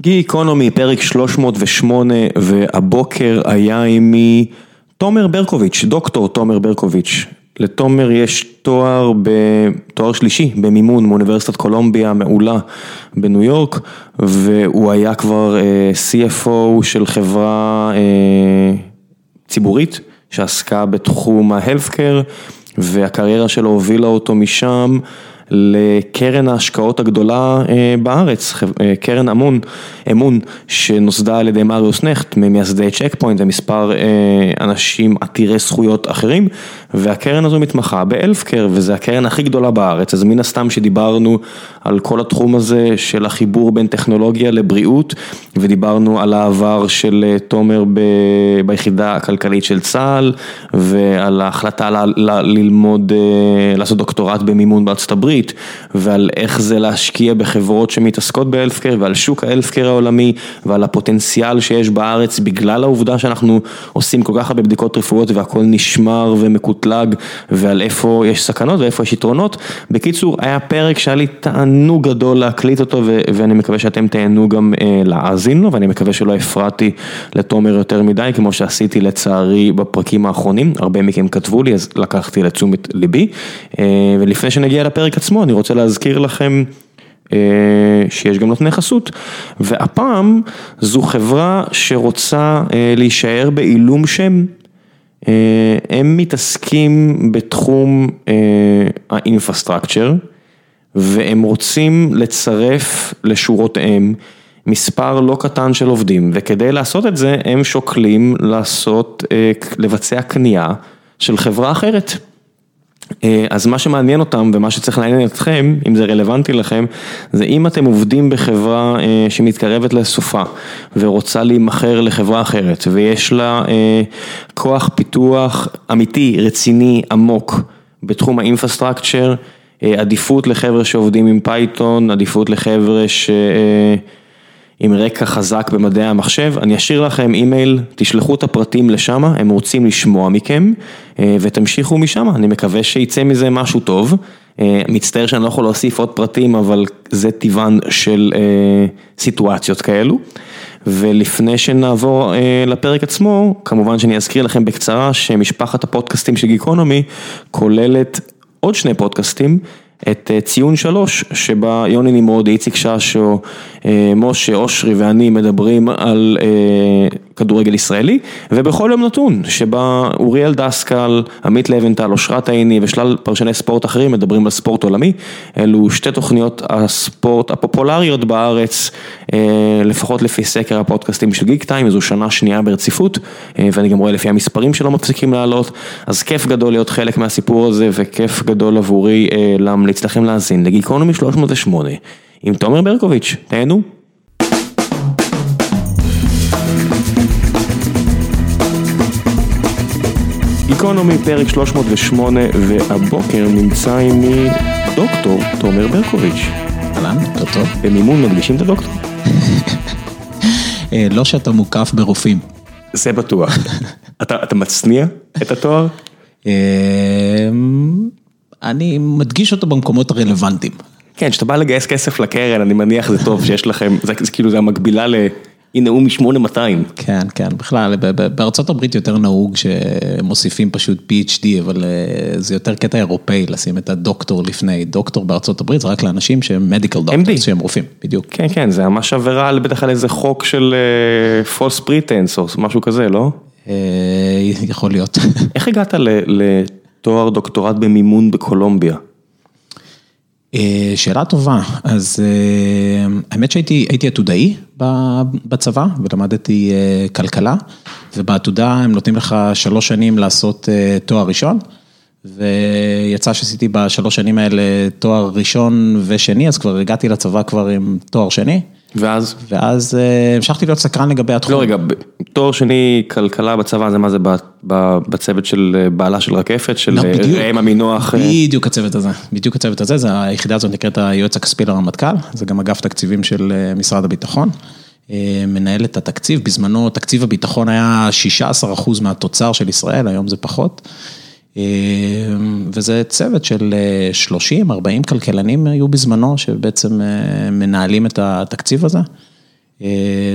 גיקונומי, פרק 308, והבוקר היה עימי תומר ברקוביץ', דוקטור תומר ברקוביץ'. לתומר יש תואר, תואר שלישי במימון מאוניברסיטת קולומביה מעולה בניו יורק, והוא היה כבר CFO של חברה ציבורית שעסקה בתחום ה-Healthcare, והקריירה שלו הובילה אותו משם. לקרן ההשקעות הגדולה בארץ, קרן אמון, אמון שנוסדה על ידי מריוס נכט, ממייסדי צ'ק פוינט ומספר אנשים עתירי זכויות אחרים, והקרן הזו מתמחה ב-Healthcare וזה הקרן הכי גדולה בארץ, אז מן הסתם שדיברנו על כל התחום הזה של החיבור בין טכנולוגיה לבריאות, ודיברנו על העבר של תומר ביחידה הכלכלית של צה"ל, ועל ההחלטה ללמוד, לעשות דוקטורט במימון בארצות הברית. ועל איך זה להשקיע בחברות שמתעסקות ב-Healthcare ועל שוק ה-Healthcare העולמי ועל הפוטנציאל שיש בארץ בגלל העובדה שאנחנו עושים כל כך הרבה בדיקות רפואיות והכל נשמר ומקוטלג ועל איפה יש סכנות ואיפה יש יתרונות. בקיצור, היה פרק שהיה לי תענוג גדול להקליט אותו ואני מקווה שאתם תהנו גם להאזין לו ואני מקווה שלא הפרעתי לתומר יותר מדי כמו שעשיתי לצערי בפרקים האחרונים, הרבה מכם כתבו לי אז לקחתי לתשומת ליבי. ולפני שנגיע לפרק עצמו, אני רוצה להזכיר לכם שיש גם נותני חסות, והפעם זו חברה שרוצה להישאר בעילום שם, הם מתעסקים בתחום האינפרסטרקצ'ר, והם רוצים לצרף לשורותיהם מספר לא קטן של עובדים, וכדי לעשות את זה הם שוקלים לעשות, לבצע קנייה של חברה אחרת. אז מה שמעניין אותם ומה שצריך לעניין אתכם, אם זה רלוונטי לכם, זה אם אתם עובדים בחברה שמתקרבת לסופה ורוצה להימכר לחברה אחרת ויש לה כוח פיתוח אמיתי, רציני, עמוק בתחום האינפרסטרקצ'ר, עדיפות לחבר'ה שעובדים עם פייתון, עדיפות לחבר'ה ש... עם רקע חזק במדעי המחשב, אני אשאיר לכם אימייל, תשלחו את הפרטים לשם, הם רוצים לשמוע מכם ותמשיכו משם, אני מקווה שייצא מזה משהו טוב, מצטער שאני לא יכול להוסיף עוד פרטים, אבל זה טבען של סיטואציות כאלו. ולפני שנעבור לפרק עצמו, כמובן שאני אזכיר לכם בקצרה שמשפחת הפודקאסטים של גיקונומי כוללת עוד שני פודקאסטים. את ציון שלוש, שבה יוני נמרודי, איציק ששו, משה, אושרי ואני מדברים על כדורגל ישראלי, ובכל יום נתון, שבה אוריאל דסקל, עמית לבנטל, אושרת עיני ושלל פרשני ספורט אחרים מדברים על ספורט עולמי, אלו שתי תוכניות הספורט הפופולריות בארץ, לפחות לפי סקר הפודקאסטים של גיק טיים, זו שנה שנייה ברציפות, ואני גם רואה לפי המספרים שלא מפסיקים לעלות, אז כיף גדול להיות חלק מהסיפור הזה, וכיף גדול עבורי להמליץ לכם להאזין לגיקונומי 308, עם תומר ברקוביץ', תהנו. גיקונומי פרק 308 והבוקר נמצא עימי דוקטור תומר ברקוביץ'. אהלן, בוקר טוב. במימון מקדישים את הדוקטור? לא שאתה מוקף ברופאים. זה בטוח. אתה מצניע את התואר? אני מדגיש אותו במקומות הרלוונטיים. כן, כשאתה בא לגייס כסף לקרן, אני מניח זה טוב שיש לכם, זה כאילו זה המקבילה ל... הוא מ-8200. כן, כן, בכלל, בארצות הברית יותר נהוג שמוסיפים פשוט PhD, אבל זה יותר קטע אירופאי לשים את הדוקטור לפני, דוקטור בארצות הברית זה רק לאנשים שהם מדיקל דוקטורס, שהם רופאים, בדיוק. כן, כן, זה ממש עבירה על בטח על איזה חוק של false pretense או משהו כזה, לא? יכול להיות. איך הגעת לתואר דוקטורט במימון בקולומביה? שאלה טובה, אז האמת שהייתי עתודאי בצבא ולמדתי כלכלה ובעתודה הם נותנים לך שלוש שנים לעשות תואר ראשון ויצא שעשיתי בשלוש שנים האלה תואר ראשון ושני אז כבר הגעתי לצבא כבר עם תואר שני. ואז? ואז המשכתי להיות סקרן לגבי התחום. לא רגע, תואר שני כלכלה בצבא זה מה זה בצוות של בעלה של רקפת, של ראם עמינוח? בדיוק הצוות הזה, בדיוק הצוות הזה, היחידה הזאת נקראת היועץ הכספי לרמטכ"ל, זה גם אגף תקציבים של משרד הביטחון, מנהל את התקציב, בזמנו תקציב הביטחון היה 16% מהתוצר של ישראל, היום זה פחות. וזה צוות של 30-40 כלכלנים היו בזמנו, שבעצם מנהלים את התקציב הזה.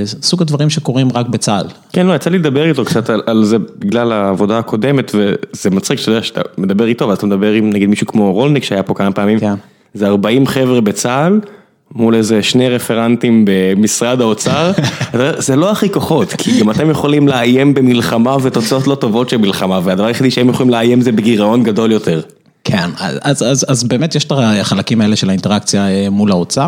סוג הדברים שקורים רק בצה"ל. כן, לא, יצא לי לדבר איתו קצת על, על זה בגלל העבודה הקודמת, וזה מצחיק שאתה יודע שאתה מדבר איתו, ואז אתה מדבר עם נגיד מישהו כמו רולניק שהיה פה כמה פעמים, כן. זה 40 חבר'ה בצה"ל. מול איזה שני רפרנטים במשרד האוצר, זה לא הכי כוחות, כי גם אתם יכולים לאיים במלחמה ותוצאות לא טובות של מלחמה, והדבר היחידי שהם יכולים לאיים זה בגירעון גדול יותר. כן, אז, אז, אז באמת יש את החלקים האלה של האינטראקציה אה, מול האוצר,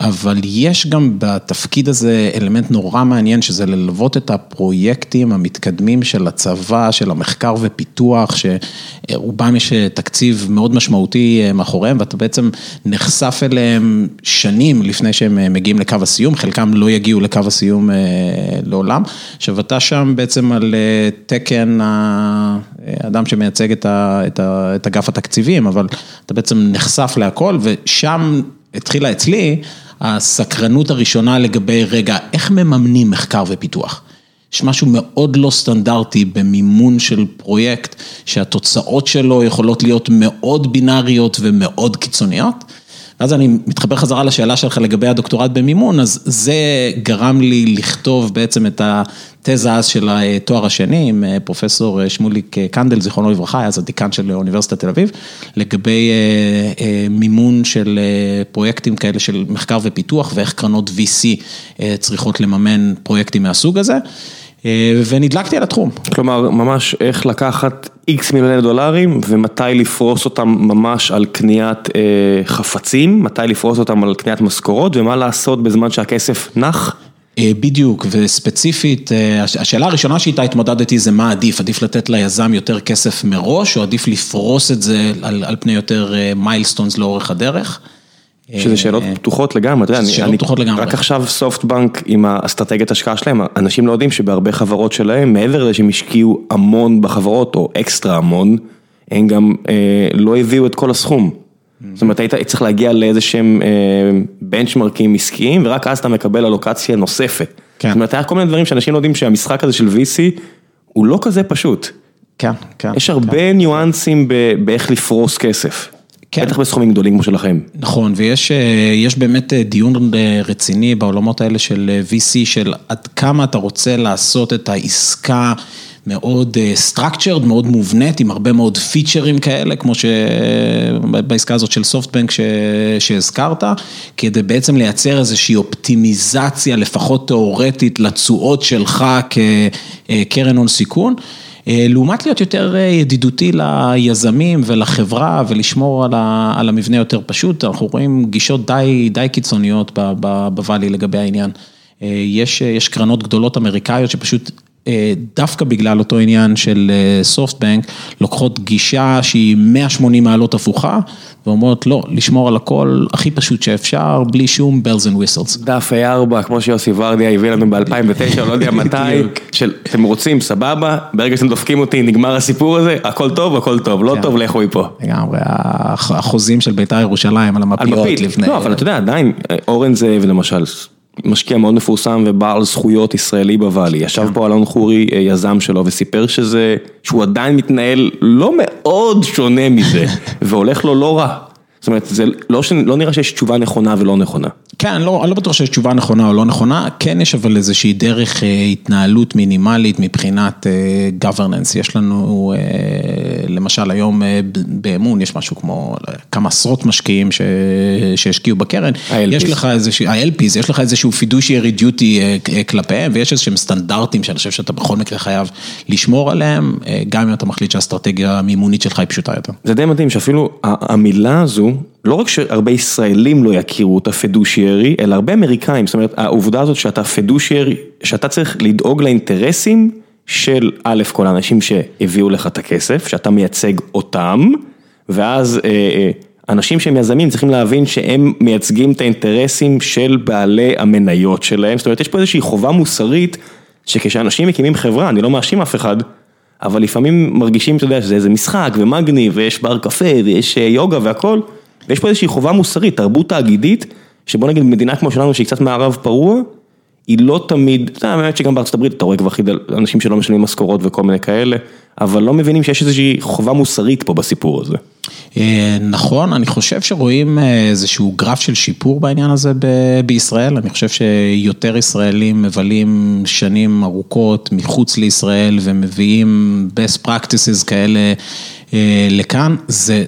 אבל יש גם בתפקיד הזה אלמנט נורא מעניין, שזה ללוות את הפרויקטים המתקדמים של הצבא, של המחקר ופיתוח, שרובם יש אה, תקציב מאוד משמעותי אה, מאחוריהם, ואתה בעצם נחשף אליהם שנים לפני שהם מגיעים לקו הסיום, חלקם לא יגיעו לקו הסיום לעולם. עכשיו אתה שם בעצם על תקן האדם שמייצג את אגף התקציב. תקציבים, אבל אתה בעצם נחשף להכל, ושם התחילה אצלי הסקרנות הראשונה לגבי, רגע, איך מממנים מחקר ופיתוח? יש משהו מאוד לא סטנדרטי במימון של פרויקט, שהתוצאות שלו יכולות להיות מאוד בינאריות ומאוד קיצוניות. ואז אני מתחבר חזרה לשאלה שלך לגבי הדוקטורט במימון, אז זה גרם לי לכתוב בעצם את התזה אז של התואר השני עם אה, פרופסור אה, שמוליק אה, קנדל, זיכרונו לברכה, אז הדיקן של אוניברסיטת תל אביב, לגבי מימון של פרויקטים כאלה של מחקר ופיתוח ואיך קרנות VC צריכות לממן פרויקטים מהסוג הזה. ונדלקתי על התחום. כלומר, ממש איך לקחת איקס מיליוני דולרים ומתי לפרוס אותם ממש על קניית אה, חפצים, מתי לפרוס אותם על קניית משכורות ומה לעשות בזמן שהכסף נח. אה, בדיוק, וספציפית, אה, השאלה הראשונה שאיתה התמודדתי זה מה עדיף, עדיף לתת ליזם יותר כסף מראש או עדיף לפרוס את זה על, על פני יותר milestones לאורך הדרך. שזה שאלות פתוחות לגמרי, אתה יודע, לגמרי. רק עכשיו סופטבנק עם האסטרטגיית השקעה שלהם, אנשים לא יודעים שבהרבה חברות שלהם, מעבר לזה שהם השקיעו המון בחברות או אקסטרה המון, הם גם אה, לא הביאו את כל הסכום. זאת אומרת, היית צריך להגיע לאיזה שהם אה, בנצ'מרקים עסקיים, ורק אז אתה מקבל אלוקציה נוספת. כן. זאת אומרת, היה כל מיני דברים שאנשים לא יודעים שהמשחק הזה של VC הוא לא כזה פשוט. כן, כן. יש הרבה כן. ניואנסים באיך לפרוס כסף. כן. בטח בסכומים גדולים כמו שלכם. נכון, ויש אה, באמת אה, דיון אה, רציני בעולמות האלה של VC, של עד כמה אתה רוצה לעשות את העסקה מאוד structured, מאוד מובנית, עם הרבה מאוד פיצ'רים כאלה, כמו שבעסקה הזאת של סופטבנק שהזכרת, כדי בעצם לייצר איזושהי אופטימיזציה, לפחות תיאורטית, לתשואות שלך כקרן הון סיכון. אה, לעומת להיות יותר אה, ידידותי ליזמים ולחברה ולשמור על המבנה יותר פשוט, אנחנו רואים גישות די די קיצוניות בוואלי לגבי העניין. אה, יש יש קרנות גדולות אמריקאיות שפשוט דווקא בגלל אותו עניין של סופטבנק, לוקחות גישה שהיא 180 מעלות הפוכה, ואומרות לא, לשמור על הכל הכי פשוט שאפשר, בלי שום bells and whistles. דף A4, כמו שיוסי ורדיה הביא לנו ב-2009, לא יודע מתי, של אתם רוצים, סבבה, ברגע שאתם דופקים אותי, נגמר הסיפור הזה, הכל טוב, הכל טוב, לא כן. טוב, לכו מפה. לגמרי, החוזים של בית"ר ירושלים על המפיות לפני... לא, אבל אתה יודע, עדיין, אורן זאב למשל, משקיע מאוד מפורסם ובעל זכויות ישראלי בוואלי, ישב כן. פה אלון חורי, אה, יזם שלו, וסיפר שזה, שהוא עדיין מתנהל לא מאוד שונה מזה, והולך לו לא רע. זאת אומרת, זה לא, לא נראה שיש תשובה נכונה ולא נכונה. כן, לא, אני לא בטוח שיש תשובה נכונה או לא נכונה, כן יש אבל איזושהי דרך אה, התנהלות מינימלית מבחינת אה, governance, יש לנו אה, למשל היום באמון, יש משהו כמו כמה עשרות משקיעים שהשקיעו בקרן, יש לך איזשהו, ה-LPs, יש לך איזשהו פידושיירי דיוטי כלפיהם ויש איזשהם סטנדרטים שאני חושב שאתה בכל מקרה חייב לשמור עליהם, גם אם אתה מחליט שהאסטרטגיה המימונית שלך היא פשוטה יותר. זה די מדהים שאפילו המילה הזו, לא רק שהרבה ישראלים לא יכירו את הפדושיירי, אלא הרבה אמריקאים, זאת אומרת, העובדה הזאת שאתה פדושיירי, שאתה צריך לדאוג לאינטרסים של א' כל האנשים שהביאו לך את הכסף, שאתה מייצג אותם, ואז אה, אה, אנשים שהם יזמים צריכים להבין שהם מייצגים את האינטרסים של בעלי המניות שלהם, זאת אומרת, יש פה איזושהי חובה מוסרית, שכשאנשים מקימים חברה, אני לא מאשים אף אחד, אבל לפעמים מרגישים, אתה יודע, שזה איזה משחק ומגניב, ויש בר קפה, ויש אה, יוגה והכל. ויש פה איזושהי חובה מוסרית, תרבות תאגידית, שבוא נגיד מדינה כמו שלנו שהיא קצת מערב פרוע, היא לא תמיד, זה האמת שגם בארצות הברית אתה רואה כבר אנשים שלא משלמים משכורות וכל מיני כאלה, אבל לא מבינים שיש איזושהי חובה מוסרית פה בסיפור הזה. נכון, אני חושב שרואים איזשהו גרף של שיפור בעניין הזה בישראל, אני חושב שיותר ישראלים מבלים שנים ארוכות מחוץ לישראל ומביאים best practices כאלה לכאן,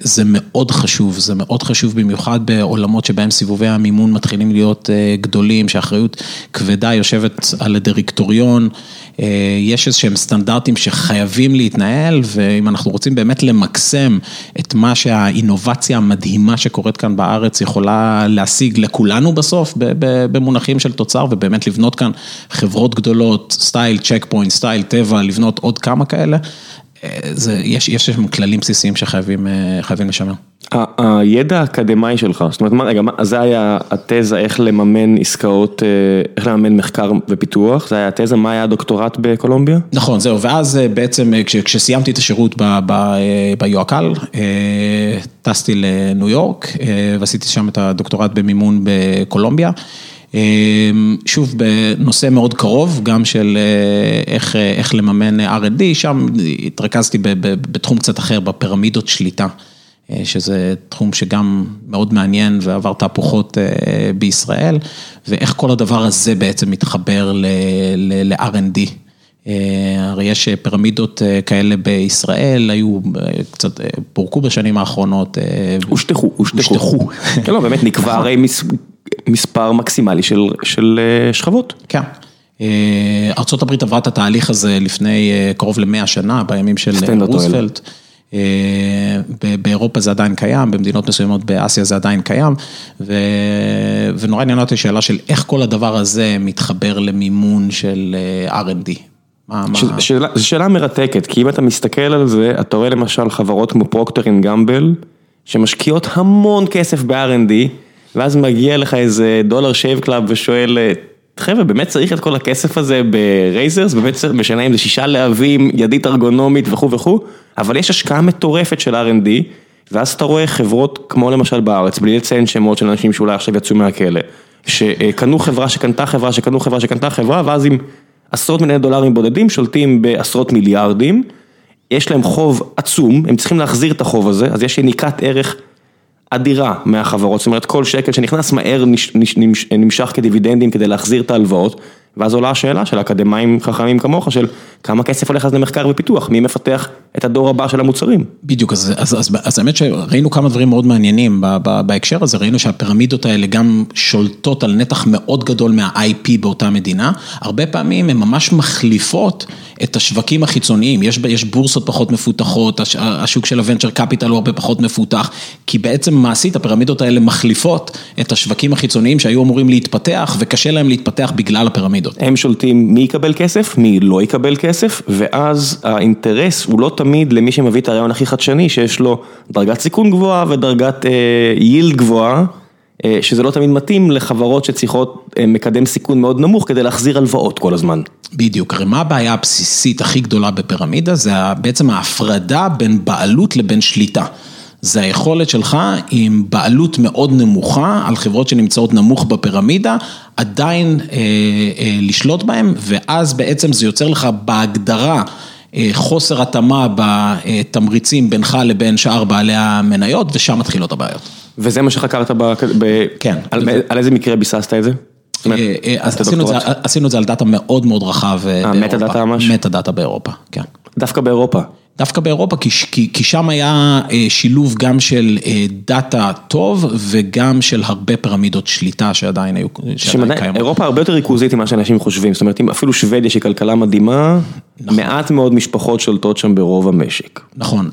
זה מאוד חשוב, זה מאוד חשוב במיוחד בעולמות שבהם סיבובי המימון מתחילים להיות גדולים, שהאחריות כבדה יושבת על הדירקטוריון, יש איזשהם סטנדרטים שחייבים להתנהל ואם אנחנו רוצים באמת למקסם את מה שהאינובציה המדהימה שקורית כאן בארץ יכולה להשיג לכולנו בסוף במונחים של תוצר ובאמת לבנות כאן חברות גדולות, style צ'ק פוינט, style טבע, לבנות עוד כמה כאלה. יש שם כללים בסיסיים שחייבים לשמר. הידע האקדמאי שלך, זאת אומרת, רגע, זה היה התזה איך לממן עסקאות, איך לממן מחקר ופיתוח, זה היה התזה, מה היה הדוקטורט בקולומביה? נכון, זהו, ואז בעצם כשסיימתי את השירות ביואק"ל, טסתי לניו יורק ועשיתי שם את הדוקטורט במימון בקולומביה. שוב, בנושא מאוד קרוב, גם של איך לממן R&D, שם התרכזתי בתחום קצת אחר, בפירמידות שליטה, שזה תחום שגם מאוד מעניין ועבר תהפוכות בישראל, ואיך כל הדבר הזה בעצם מתחבר ל-R&D. הרי יש פירמידות כאלה בישראל, היו קצת, פורקו בשנים האחרונות. הושטחו, הושטחו. כן, לא, באמת נקבע הרי מספר מקסימלי של שכבות. כן. ארה"ב עברה את התהליך הזה לפני קרוב למאה שנה, בימים של רוספלט. באירופה זה עדיין קיים, במדינות מסוימות באסיה זה עדיין קיים, ונורא עניין אותי שאלה של איך כל הדבר הזה מתחבר למימון של R&D. זו שאלה מרתקת, כי אם אתה מסתכל על זה, אתה רואה למשל חברות כמו פרוקטר אנד גמבל, שמשקיעות המון כסף ב-R&D, ואז מגיע לך איזה דולר שייב קלאב ושואל, חבר'ה, באמת צריך את כל הכסף הזה ב razors, באמת צריך, משנה אם זה שישה להבים, ידית ארגונומית וכו' וכו', אבל יש השקעה מטורפת של R&D, ואז אתה רואה חברות כמו למשל בארץ, בלי לציין שמות של אנשים שאולי עכשיו יצאו מהכלא, שקנו חברה שקנתה חברה, שקנו חברה שקנתה חברה, ואז עם עשרות מיליוני דולרים בודדים, שולטים בעשרות מיליארדים, יש להם חוב עצום, הם צריכים להחזיר את החוב הזה, אז יש יניקת ערך אדירה מהחברות, זאת אומרת כל שקל שנכנס מהר נמשך כדיבידנדים כדי להחזיר את ההלוואות, ואז עולה השאלה של אקדמאים חכמים כמוך, של כמה כסף הולך אז למחקר ופיתוח, מי מפתח את הדור הבא של המוצרים. בדיוק, אז האמת שראינו כמה דברים מאוד מעניינים בהקשר הזה, ראינו שהפירמידות האלה גם שולטות על נתח מאוד גדול מה-IP באותה מדינה, הרבה פעמים הן ממש מחליפות את השווקים החיצוניים, יש בורסות פחות מפותחות, השוק של הוונצ'ר קפיטל הוא הרבה פחות מפותח, כי בעצם מעשית הפירמידות האלה מחליפות את השווקים החיצוניים שהיו אמורים להתפתח, וקשה להם להתפתח בגלל הפירמידות. הם שולטים מי יקבל כסף, מי לא יקבל כסף, ואז האינטרס הוא לא תמיד למי שמביא את הרעיון הכי חדשני, שיש לו דרגת סיכון גבוהה ודרגת יילד גבוהה, שזה לא תמיד מתאים לחברות שצריכות מקדם סיכון מאוד נמוך כדי להחזיר הלוואות כל הזמן. בדיוק, הרי מה הבעיה הבסיסית הכי גדולה בפירמידה? זה בעצם ההפרדה בין בעלות לבין שליטה. זה היכולת שלך עם בעלות מאוד נמוכה על חברות שנמצאות נמוך בפירמידה, עדיין לשלוט בהן, ואז בעצם זה יוצר לך בהגדרה חוסר התאמה בתמריצים בינך לבין שאר בעלי המניות, ושם מתחילות הבעיות. וזה מה שחקרת ב... כן. על איזה מקרה ביססת את זה? עשינו את זה על דאטה מאוד מאוד רחב באירופה. meta data ממש? meta data באירופה, כן. דווקא באירופה? דווקא באירופה, כי שם היה שילוב גם של דאטה טוב וגם של הרבה פירמידות שליטה שעדיין היו קיימות. אירופה הרבה יותר ריכוזית ממה שאנשים חושבים, זאת אומרת אפילו שוודיה שהיא כלכלה מדהימה, מעט מאוד משפחות שולטות שם ברוב המשק. נכון,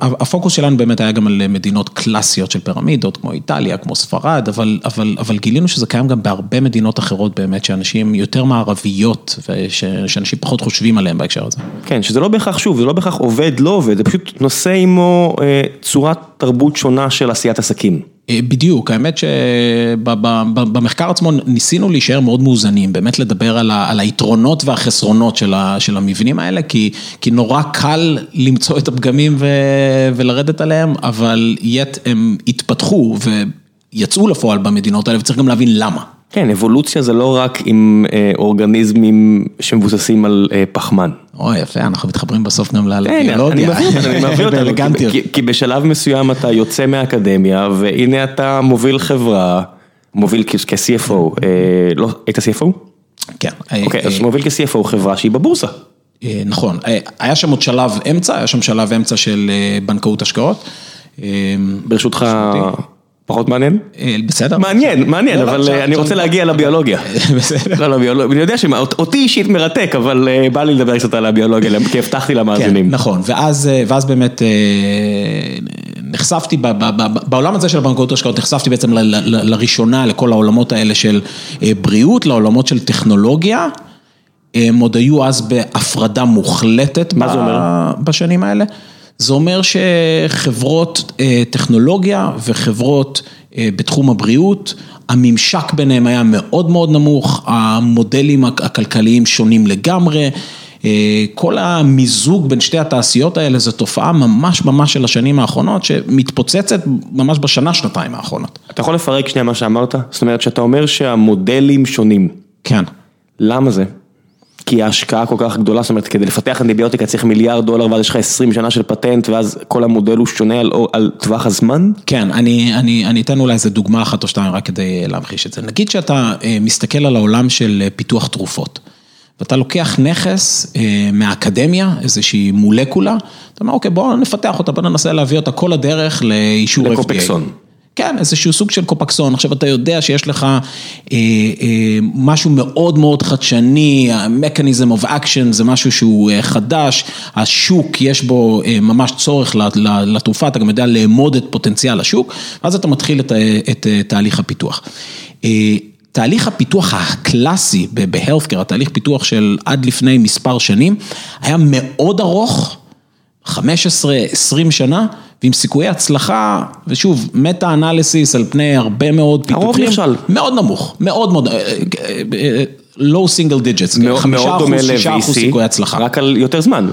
הפוקוס שלנו באמת היה גם על מדינות קלאסיות של פירמידות, כמו איטליה, כמו ספרד, אבל גילינו שזה קיים גם בהרבה מדינות אחרות באמת, שאנשים יותר מערביות, ושאנשים פחות חושבים עליהם בהקשר הזה. כן, שזה לא בהכרח שוב, זה לא בהכרח עובד, לא עובד, זה פשוט נושא עמו צורת תרבות שונה של עשיית עסקים. בדיוק, האמת שבמחקר עצמו ניסינו להישאר מאוד מאוזנים, באמת לדבר על היתרונות והחסרונות של המבנים האלה, כי נורא קל למצוא את הפגמים ולרדת עליהם, אבל יט הם התפתחו ויצאו לפועל במדינות האלה וצריך גם להבין למה. כן, אבולוציה זה לא רק עם אה, אורגניזמים שמבוססים על אה, פחמן. אוי, יפה, אנחנו מתחברים בסוף גם כן, אני לביולוגיה. מבין אותנו, אני. כי- בשלב מסוים אתה יוצא מהאקדמיה, והנה אתה מוביל חברה, מוביל כ-CFO, אה, לא, היית CFO? כן. אוקיי, אז מוביל כ-CFO חברה שהיא בבורסה. נכון, היה שם עוד שלב אמצע, היה שם שלב אמצע של בנקאות השקעות. ברשותך, פחות מעניין? אה, בסדר. מעניין, מעניין, לא, לא, אבל אה, אני רוצה. להגיע לביולוגיה. בסדר. לא, אני יודע שאותי אישית מרתק, אבל אה, בא לי לדבר קצת על הביולוגיה, כי הבטחתי כן, למאזינים. נכון, ואז, אה, באמת אה, נחשפתי, בעולם הזה של הבנקאות השקעות, נחשפתי בעצם לראשונה לכל העולמות האלה של אה, בריאות, לעולמות של טכנולוגיה. הם עוד היו אז בהפרדה מוחלטת? בשנים האלה. זה אומר שחברות אה, טכנולוגיה וחברות אה, בתחום הבריאות, הממשק ביניהם היה מאוד מאוד נמוך, המודלים הכ- הכלכליים שונים לגמרי. אה, כל המיזוג בין שתי התעשיות האלה זו תופעה ממש ממש של השנים האחרונות, שמתפוצצת ממש בשנה, שנתיים האחרונות. אתה יכול לפרק שנייה מה שאמרת? זאת אומרת שאתה אומר שהמודלים שונים. כן. למה זה? כי ההשקעה כל כך גדולה, זאת אומרת, כדי לפתח אנטיביוטיקה צריך מיליארד דולר, ואז יש לך 20 שנה של פטנט, ואז כל המודל הוא שונה על, על טווח הזמן? כן, אני, אני, אני אתן אולי איזה דוגמה אחת או שתיים רק כדי להמחיש את זה. נגיד שאתה אה, מסתכל על העולם של אה, פיתוח תרופות, ואתה לוקח נכס אה, מהאקדמיה, איזושהי מולקולה, אתה אומר, אוקיי, בואו נפתח אותה, בואו ננסה להביא אותה כל הדרך לאישור FDA. לקופקסון. כן, איזשהו סוג של קופקסון, עכשיו אתה יודע שיש לך אה, אה, משהו מאוד מאוד חדשני, ה-mechanism of action זה משהו שהוא אה, חדש, השוק יש בו אה, ממש צורך לתרופה, אתה גם יודע לאמוד את פוטנציאל השוק, ואז אתה מתחיל את, ה- את אה, תהליך הפיתוח. אה, תהליך הפיתוח הקלאסי ב-healthcare, התהליך פיתוח של עד לפני מספר שנים, היה מאוד ארוך. 15-20 שנה, ועם סיכויי הצלחה, ושוב, מטה אנליסיס על פני הרבה מאוד הרוב פיתוחים, נכשל. מאוד נמוך, מאוד מאוד, אה, אה, אה, low single digits, מאוד חמישה אחוז, שישה אחוז סיכויי הצלחה. רק על יותר זמן.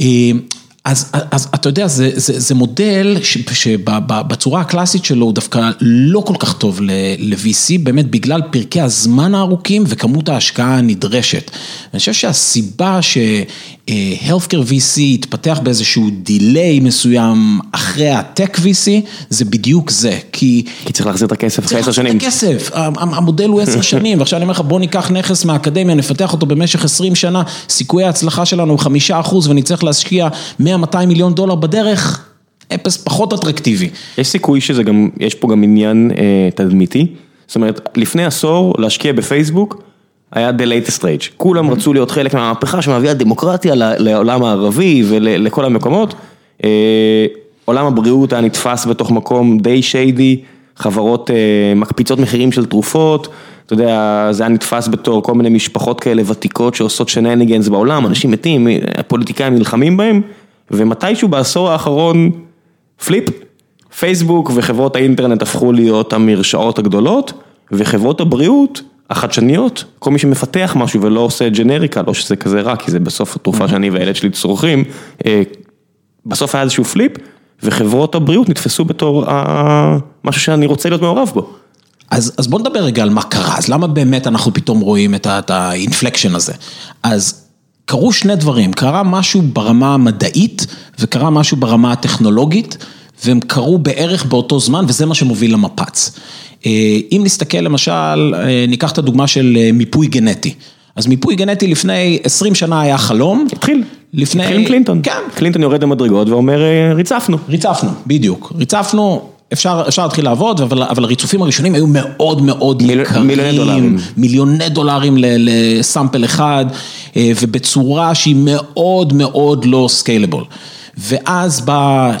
אה, אז, אז אתה יודע, זה, זה, זה מודל שבצורה הקלאסית שלו הוא דווקא לא כל כך טוב ל-VC, באמת בגלל פרקי הזמן הארוכים וכמות ההשקעה הנדרשת. אני חושב שהסיבה ש-Healthcare VC התפתח באיזשהו דיליי מסוים אחרי ה-Tech VC, זה בדיוק זה, כי... כי צריך להחזיר את הכסף אחרי צריך עשר להחזיר שנים. את הכסף, המודל הוא עשר שנים, ועכשיו אני אומר לך בוא ניקח נכס מהאקדמיה, נפתח אותו במשך עשרים שנה, סיכויי ההצלחה שלנו הוא חמישה אחוז ונצטרך להשקיע 100-200 מיליון דולר בדרך, אפס פחות אטרקטיבי. יש סיכוי שזה גם, יש פה גם עניין אה, תדמיתי. זאת אומרת, לפני עשור להשקיע בפייסבוק היה the latest stage. כולם רצו להיות חלק מהמהפכה שמביאה דמוקרטיה לעולם הערבי ולכל המקומות. אה, עולם הבריאות היה נתפס בתוך מקום די שיידי, חברות אה, מקפיצות מחירים של תרופות. אתה יודע, זה היה נתפס בתור כל מיני משפחות כאלה ותיקות שעושות שנניגנס בעולם, אנשים מתים, הפוליטיקאים נלחמים בהם, ומתישהו בעשור האחרון, flip, פייסבוק וחברות האינטרנט הפכו להיות המרשעות הגדולות, וחברות הבריאות החדשניות, כל מי שמפתח משהו ולא עושה ג'נריקה, לא שזה כזה רע, כי זה בסוף התרופה שאני והילד שלי צורכים, אה, בסוף היה איזשהו flip, וחברות הבריאות נתפסו בתור משהו שאני רוצה להיות מעורב בו. אז, אז בוא נדבר רגע על מה קרה, אז למה באמת אנחנו פתאום רואים את האינפלקשן הזה? אז קרו שני דברים, קרה משהו ברמה המדעית וקרה משהו ברמה הטכנולוגית, והם קרו בערך באותו זמן וזה מה שמוביל למפץ. אם נסתכל למשל, אה, ניקח את הדוגמה של אה, מיפוי גנטי. אז מיפוי גנטי לפני 20 שנה היה חלום. התחיל, לפני... התחיל עם קלינטון. כן. קלינטון יורד למדרגות ואומר, אה, ריצפנו. ריצפנו, בדיוק. ריצפנו, אפשר, אפשר להתחיל לעבוד, אבל, אבל הריצופים הראשונים היו מאוד מאוד מיל- יקרים. מיליוני דולרים. מיליוני דולרים ל- ל sample אחד, ובצורה שהיא מאוד מאוד לא scalable. ואז באה אה,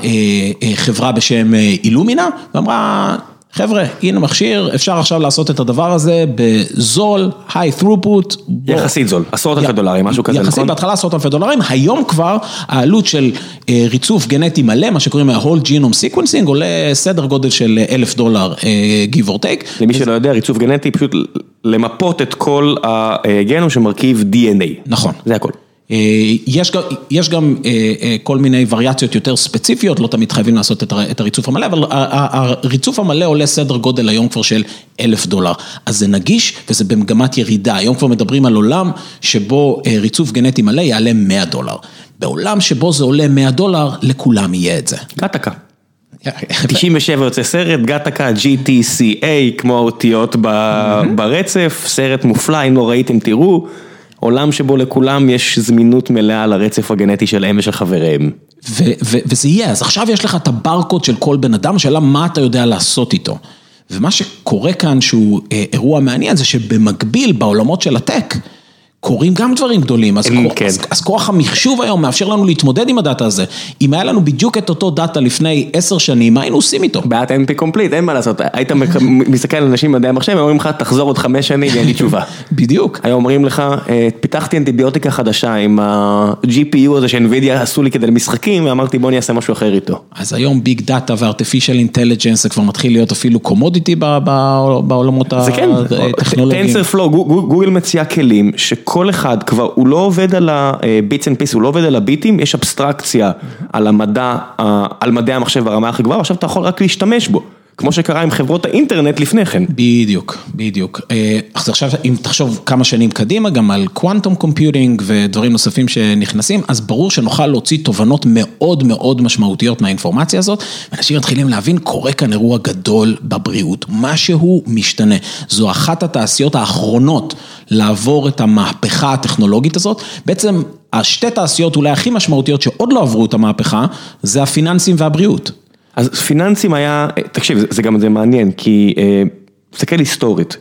אה, חברה בשם אילומינה, ואמרה, חבר'ה, הנה מכשיר, אפשר עכשיו לעשות את הדבר הזה בזול, high throughput. יחסית זול, עשרות אלפי דולרים, משהו כזה, יחסית נכון? בהתחלה עשרות אלפי דולרים, היום כבר העלות של אה, ריצוף גנטי מלא, מה שקוראים ה-whole genome sequencing, עולה סדר גודל של אלף דולר, אה, give or take. למי שלא יודע, ריצוף גנטי פשוט למפות את כל הגנום שמרכיב DNA. נכון. זה הכל. יש גם, יש גם כל מיני וריאציות יותר ספציפיות, לא תמיד חייבים לעשות את הריצוף המלא, אבל הריצוף המלא עולה סדר גודל היום כבר של אלף דולר. אז זה נגיש וזה במגמת ירידה, היום כבר מדברים על עולם שבו ריצוף גנטי מלא יעלה 100 דולר. בעולם שבו זה עולה 100 דולר, לכולם יהיה את זה. גטקה. 97 יוצא סרט, גטקה, GTCA, כמו האותיות ברצף, סרט מופלא, אם לא ראיתם תראו, עולם שבו לכולם יש זמינות מלאה לרצף הגנטי שלהם ושל חבריהם. וזה יהיה, אז עכשיו יש לך את הברקוד של כל בן אדם, שאלה מה אתה יודע לעשות איתו. ומה שקורה כאן שהוא אירוע מעניין זה שבמקביל בעולמות של הטק, קורים גם דברים גדולים, אז, כוח, כן. אז, אז כוח המחשוב היום מאפשר לנו להתמודד עם הדאטה הזה. אם היה לנו בדיוק את אותו דאטה לפני עשר שנים, מה היינו עושים איתו? בעיית NP complete, אין מה לעשות, היית מסתכל על אנשים במדעי המחשב, אומרים לך, תחזור עוד חמש שנים, אין לי תשובה. בדיוק. היום אומרים לך, אה, פיתחתי אנטיביוטיקה חדשה עם ה-GPU הזה שאינווידיה עשו לי כדי למשחקים, ואמרתי בוא אני אעשה משהו אחר איתו. אז היום big data ו artificial intelligence זה כבר מתחיל להיות אפילו commodity בעולמות הטכנולוגיים. זה כן, גוגל מציעה כלים כל אחד כבר, הוא לא עובד על ה-bits and pieces, הוא לא עובד על הביטים, יש אבסטרקציה על המדע, על מדעי המחשב ברמה הכי גבוהה, עכשיו אתה יכול רק להשתמש בו. כמו שקרה עם חברות האינטרנט לפני כן. בדיוק, בדיוק. אה, אז עכשיו אם תחשוב כמה שנים קדימה, גם על קוואנטום קומפיוטינג ודברים נוספים שנכנסים, אז ברור שנוכל להוציא תובנות מאוד מאוד משמעותיות מהאינפורמציה הזאת, ואנשים מתחילים להבין, קורה כאן אירוע גדול בבריאות, משהו משתנה. זו אחת התעשיות האחרונות לעבור את המהפכה הטכנולוגית הזאת, בעצם השתי תעשיות אולי הכי משמעותיות שעוד לא עברו את המהפכה, זה הפיננסים והבריאות. אז פיננסים היה, תקשיב, זה גם זה מעניין, כי תסתכל היסטורית,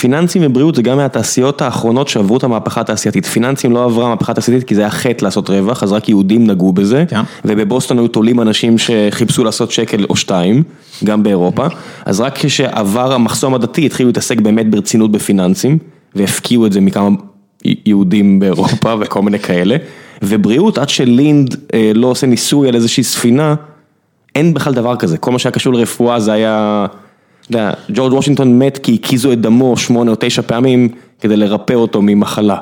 פיננסים ובריאות זה גם מהתעשיות האחרונות שעברו את המהפכה התעשייתית, פיננסים לא עברה מהפכה תעשייתית כי זה היה חטא לעשות רווח, אז רק יהודים נגעו בזה, כן. ובבוסטון היו תולים אנשים שחיפשו לעשות שקל או שתיים, גם באירופה, אז רק כשעבר המחסום הדתי התחילו להתעסק באמת ברצינות בפיננסים, והפקיעו את זה מכמה יהודים באירופה וכל מיני כאלה, ובריאות עד שלינד לא עושה ניסוי על איזושהי ספינה, אין בכלל דבר כזה, כל מה שהיה קשור לרפואה זה היה, אתה יודע, ג'ורג' וושינגטון מת כי הקיזו את דמו שמונה או תשע פעמים כדי לרפא אותו ממחלה.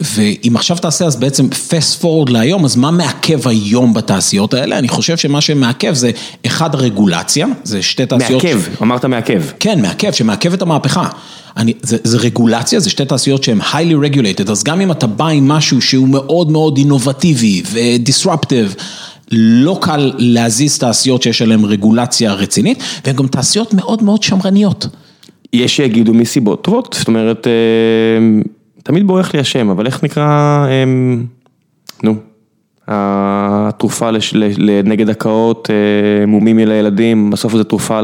ואם עכשיו תעשה אז בעצם fast forward להיום, אז מה מעכב היום בתעשיות האלה? אני חושב שמה שמעכב זה אחד רגולציה, זה שתי תעשיות. מעכב, ש... אמרת מעכב. כן, מעכב, שמעכב את המהפכה. אני, זה, זה רגולציה, זה שתי תעשיות שהן highly regulated, אז גם אם אתה בא עם משהו שהוא מאוד מאוד אינובטיבי ו-disruptive, לא קל להזיז תעשיות שיש עליהן רגולציה רצינית, והן גם תעשיות מאוד מאוד שמרניות. יש שיגידו מסיבות טובות, זאת אומרת, אה, תמיד בורח לי השם, אבל איך נקרא, אה, נו, התרופה נגד הקאות, אה, מומים לילדים, בסוף זו תרופה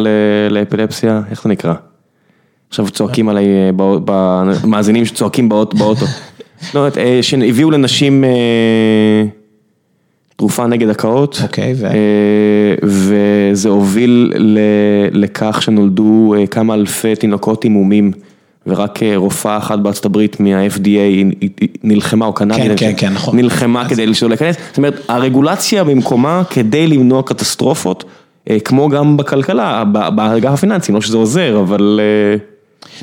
לאפילפסיה, איך זה נקרא? עכשיו צועקים עליי, במאזינים שצועקים באוטו. לא, שהביאו לנשים... תרופה נגד הקאות, אוקיי, ו... וזה הוביל לכך שנולדו כמה אלפי תינוקות עם מומים, ורק רופאה אחת בארצות הברית מה-FDA נלחמה, או קנדית, כן, כן, כן, נכון. נלחמה. כדי שלא להיכנס, זאת אומרת, הרגולציה במקומה כדי למנוע קטסטרופות, כמו גם בכלכלה, באגף הפיננסי, לא שזה עוזר, אבל...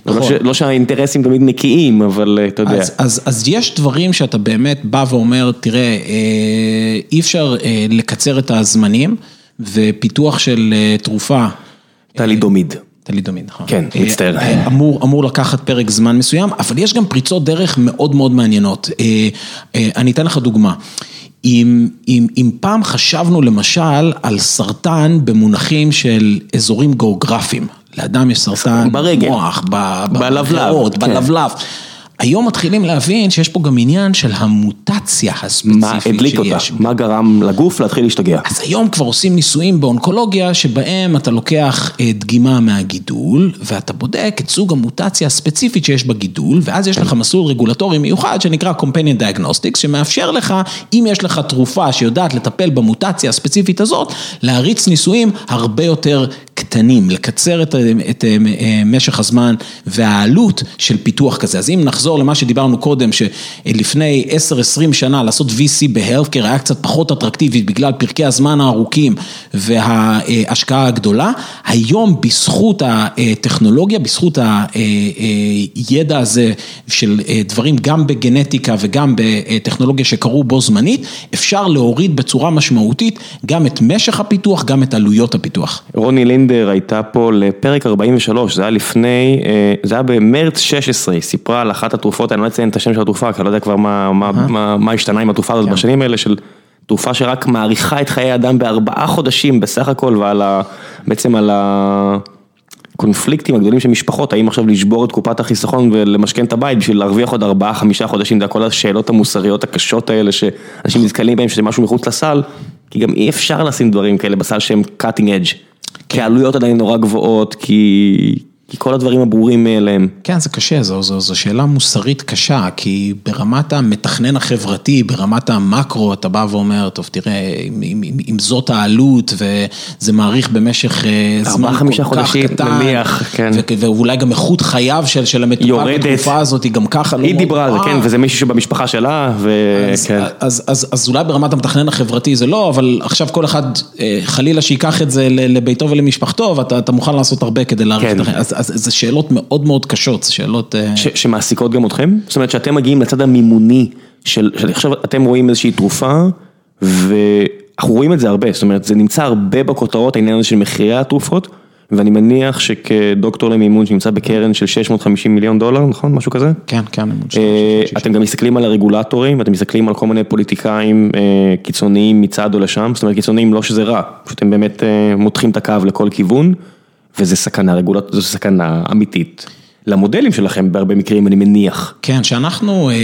נכון. לא, לא שהאינטרסים תמיד נקיים, אבל אתה יודע. אז, אז, אז יש דברים שאתה באמת בא ואומר, תראה, אה, אי אפשר אה, לקצר את הזמנים, ופיתוח של אה, תרופה. טלידומיד. טלידומיד, נכון. כן, מצטער. אמור, אמור לקחת פרק זמן מסוים, אבל יש גם פריצות דרך מאוד מאוד מעניינות. אני אתן לך דוגמה. אם, אם, אם פעם חשבנו למשל על סרטן במונחים של אזורים גיאוגרפיים, לאדם יש סרטן ברגל, מוח, בלבלב, כן. בלבלב. היום מתחילים להבין שיש פה גם עניין של המוטציה הספציפית שיש. מה הדליק אותה? מה גרם לגוף להתחיל להשתגע? אז היום כבר עושים ניסויים באונקולוגיה שבהם אתה לוקח אה, דגימה מהגידול ואתה בודק את סוג המוטציה הספציפית שיש בגידול ואז יש לך מסלול רגולטורי מיוחד שנקרא Companion Diagnostics שמאפשר לך, אם יש לך תרופה שיודעת לטפל במוטציה הספציפית הזאת, להריץ ניסויים הרבה יותר קטנים, לקצר את, את משך הזמן והעלות של פיתוח כזה. אז אם נחזור למה שדיברנו קודם, שלפני 10-20 שנה לעשות VC בהלפקר היה קצת פחות אטרקטיבי בגלל פרקי הזמן הארוכים וההשקעה הגדולה, היום בזכות הטכנולוגיה, בזכות הידע הזה של דברים גם בגנטיקה וגם בטכנולוגיה שקרו בו זמנית, אפשר להוריד בצורה משמעותית גם את משך הפיתוח, גם את עלויות הפיתוח. רוני לינדר הייתה פה לפרק 43, זה היה לפני, אה, זה היה במרץ 16, היא סיפרה על אחת התרופות, אני לא אציין את השם של התרופה, כי אני לא יודע כבר מה, מה, מה, מה השתנה עם התרופה הזאת כן. בשנים האלה של תרופה שרק מאריכה את חיי אדם בארבעה חודשים בסך הכל, ועל ה... בעצם על ה... קונפליקטים הגדולים של משפחות, האם עכשיו לשבור את קופת החיסכון ולמשכן את הבית בשביל להרוויח עוד ארבעה, חמישה חודשים, זה כל השאלות המוסריות הקשות האלה שאנשים נתקלים בהם, שזה משהו מחוץ לסל, כי גם אי אפשר לשים דברים כאלה בסל שהם cutting edge, כי העלויות עדיין נורא גבוהות, כי... כי כל הדברים הברורים מאליהם. כן, זה קשה, זו, זו, זו שאלה מוסרית קשה, כי ברמת המתכנן החברתי, ברמת המקרו, אתה בא ואומר, טוב, תראה, אם, אם, אם זאת העלות, וזה מעריך במשך אה, זמן כל כך קטן, נניח, כן. ואולי גם איכות חייו של, של המטופל בתקופה הזאת, היא גם ככה לא... היא דיברה על זה, כן, וזה מישהו שבמשפחה שלה, וכן. אז, אז, אז, אז אולי ברמת המתכנן החברתי זה לא, אבל עכשיו כל אחד, אה, חלילה שיקח את זה לביתו ולמשפחתו, ואתה מוכן לעשות הרבה כדי להעריך כן. את החיים. אז זה שאלות מאוד מאוד קשות, שאלות... אה, ש, שמעסיקות גם אתכם? זאת אומרת שאתם מגיעים לצד המימוני של, של עכשיו אתם רואים איזושהי תרופה, ואנחנו רואים את זה הרבה, זאת אומרת זה נמצא הרבה בכותרות העניין הזה של מחירי התרופות, ואני מניח שכדוקטור למימון שנמצא בקרן של 650 מיליון דולר, נכון? משהו כזה? כן, כן. אה, אתם גם מסתכלים על הרגולטורים, אתם מסתכלים על כל מיני פוליטיקאים אה, קיצוניים מצד או לשם, זאת אומרת קיצוניים לא שזה רע, פשוט הם באמת מותחים את הקו לכל כיוון. וזה סכנה רגולטורית, זו סכנה אמיתית. למודלים שלכם בהרבה מקרים, אני מניח. כן, שאנחנו אה,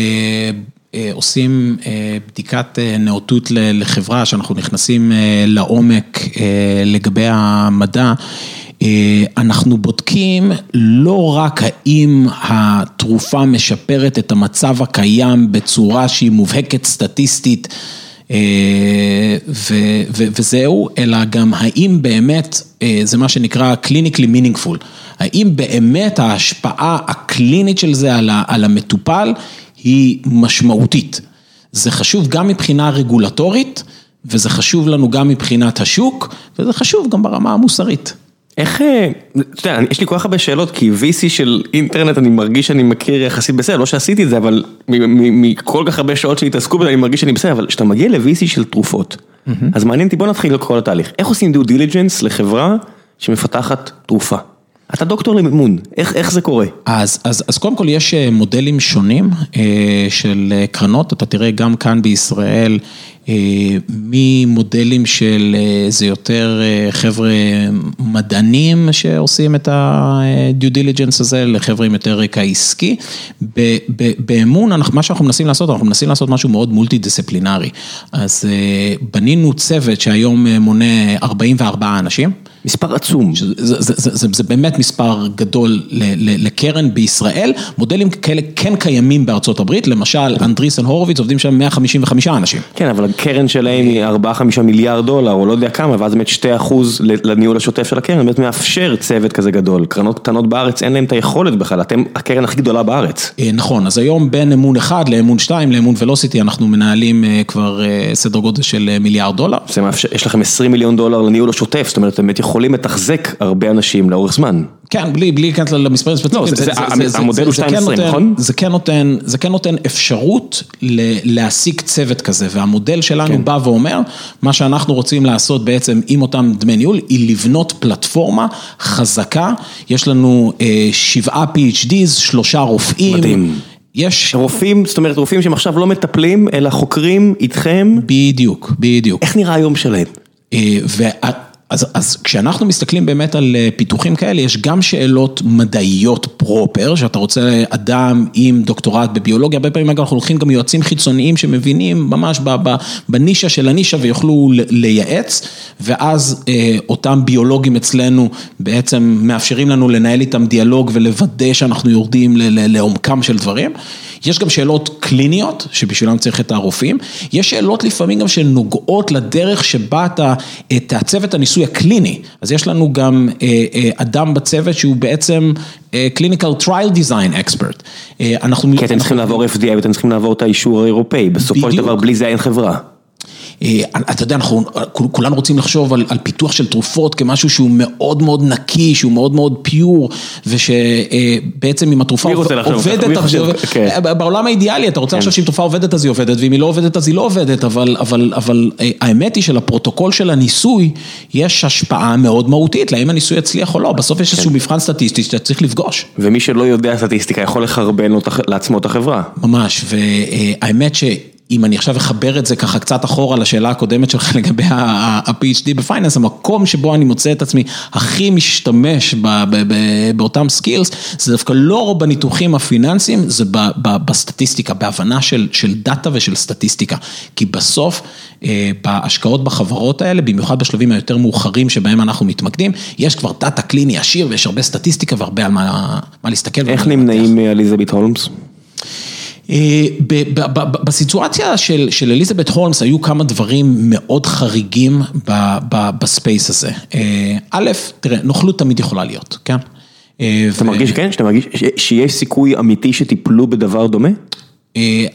אה, עושים אה, בדיקת אה, נאותות לחברה, שאנחנו נכנסים אה, לעומק אה, לגבי המדע, אה, אנחנו בודקים לא רק האם התרופה משפרת את המצב הקיים בצורה שהיא מובהקת סטטיסטית, וזהו, אלא גם האם באמת, אה, זה מה שנקרא clinically meaningful, האם באמת ההשפעה הקלינית של זה על המטופל היא משמעותית. זה חשוב גם מבחינה רגולטורית, וזה חשוב לנו גם מבחינת השוק, וזה חשוב גם ברמה המוסרית. איך, אה, אתה יודע, יש לי כל כך הרבה שאלות, כי VC של אינטרנט אני מרגיש שאני מכיר יחסית בסדר, לא שעשיתי את זה, אבל מכל כך הרבה שעות שהתעסקו בזה אני מרגיש שאני בסדר, אבל כשאתה מגיע ל-VC של תרופות, אז מעניין אותי, בוא נתחיל כל התהליך. איך עושים דיו דיליג'נס לחברה שמפתחת תרופה? אתה דוקטור למימון, איך, איך זה קורה? אז, אז, אז קודם כל יש אה, מודלים שונים אה, של קרנות, אתה תראה גם כאן בישראל ממודלים של זה יותר חבר'ה מדענים שעושים את ה-due diligence הזה לחבר'ה עם יותר רקע עסקי. באמון, מה שאנחנו מנסים לעשות, אנחנו מנסים לעשות משהו מאוד מולטי דיסציפלינרי. אז בנינו צוות שהיום מונה 44 אנשים. מספר עצום. זה, זה, זה, זה, זה באמת מספר גדול לקרן בישראל, מודלים כאלה כן קיימים בארצות הברית, למשל אנדריסן הורוביץ עובדים שם 155 אנשים. כן, אבל הקרן שלהם היא 4-5 מיליארד דולר, או לא יודע כמה, ואז באמת 2 אחוז לניהול השוטף של הקרן, באמת מאפשר צוות כזה גדול. קרנות קטנות בארץ אין להם את היכולת בכלל, אתם הקרן הכי גדולה בארץ. אה, נכון, אז היום בין אמון 1 לאמון 2 לאמון ולוסיטי, אנחנו מנהלים אה, כבר אה, סדר גודל של מיליארד דולר. זה מאפשר, יש לכם 20 מיליון דולר לניהול השוטף, זאת אומרת, אתם יכולים לתחזק הרבה אנשים לאורך זמן. כן, בלי להיכנס למספרים ספציפיים. לא, המודל הוא 2.20, כן נכון? זה כן נותן כן אפשרות להשיג צוות כזה, והמודל שלנו כן. בא ואומר, מה שאנחנו רוצים לעשות בעצם עם אותם דמי ניהול, היא לבנות פלטפורמה חזקה, יש לנו אה, שבעה PhDs, שלושה רופאים. מדהים. יש רופאים, זאת אומרת רופאים שהם עכשיו לא מטפלים, אלא חוקרים איתכם. בדיוק, בדיוק. איך נראה היום שלהם? אה, אז אז כשאנחנו מסתכלים באמת על אה, פיתוחים כאלה, יש גם שאלות מדעיות פרופר, שאתה רוצה אדם עם דוקטורט בביולוגיה, הרבה פעמים אנחנו הולכים גם יועצים חיצוניים שמבינים ממש בנישה של הנישה ויוכלו לייעץ, ואז אה, אותם ביולוגים אצלנו בעצם מאפשרים לנו לנהל איתם דיאלוג ולוודא שאנחנו יורדים לעומקם של דברים. יש גם שאלות קליניות, שבשבילם צריך את הרופאים, יש שאלות לפעמים גם שנוגעות לדרך שבה אתה תעצב את הניסוי הניסוי הקליני, אז יש לנו גם אדם בצוות שהוא בעצם clinical trial design expert. אנחנו... כי אתם צריכים לעבור FDA ואתם צריכים לעבור את האישור האירופאי, בסופו של דבר בלי זה אין חברה. אתה יודע, אנחנו כולנו רוצים לחשוב על פיתוח של תרופות כמשהו שהוא מאוד מאוד נקי, שהוא מאוד מאוד פיור, ושבעצם אם התרופה עובדת, בעולם האידיאלי אתה רוצה לחשוב שאם תרופה עובדת אז היא עובדת, ואם היא לא עובדת אז היא לא עובדת, אבל האמת היא שלפרוטוקול של הניסוי יש השפעה מאוד מהותית, לאם הניסוי יצליח או לא, בסוף יש איזשהו מבחן סטטיסטי שאתה צריך לפגוש. ומי שלא יודע סטטיסטיקה יכול לחרבן לעצמו את החברה. ממש, והאמת ש... אם אני עכשיו אחבר את זה ככה קצת אחורה לשאלה הקודמת שלך לגבי ה-PhD בפייננס, המקום שבו אני מוצא את עצמי הכי משתמש באותם skills, זה דווקא לא בניתוחים הפיננסיים, זה בסטטיסטיקה, בהבנה של דאטה ושל סטטיסטיקה. כי בסוף, בהשקעות בחברות האלה, במיוחד בשלבים היותר מאוחרים שבהם אנחנו מתמקדים, יש כבר דאטה קליני עשיר ויש הרבה סטטיסטיקה והרבה על מה להסתכל. איך נמנעים מאליזבת הולמס? בסיטואציה של אליזבת הולמס היו כמה דברים מאוד חריגים ב space הזה. א', תראה, נוכלות תמיד יכולה להיות, כן? אתה מרגיש כן? שאתה מרגיש שיש סיכוי אמיתי שטיפלו בדבר דומה?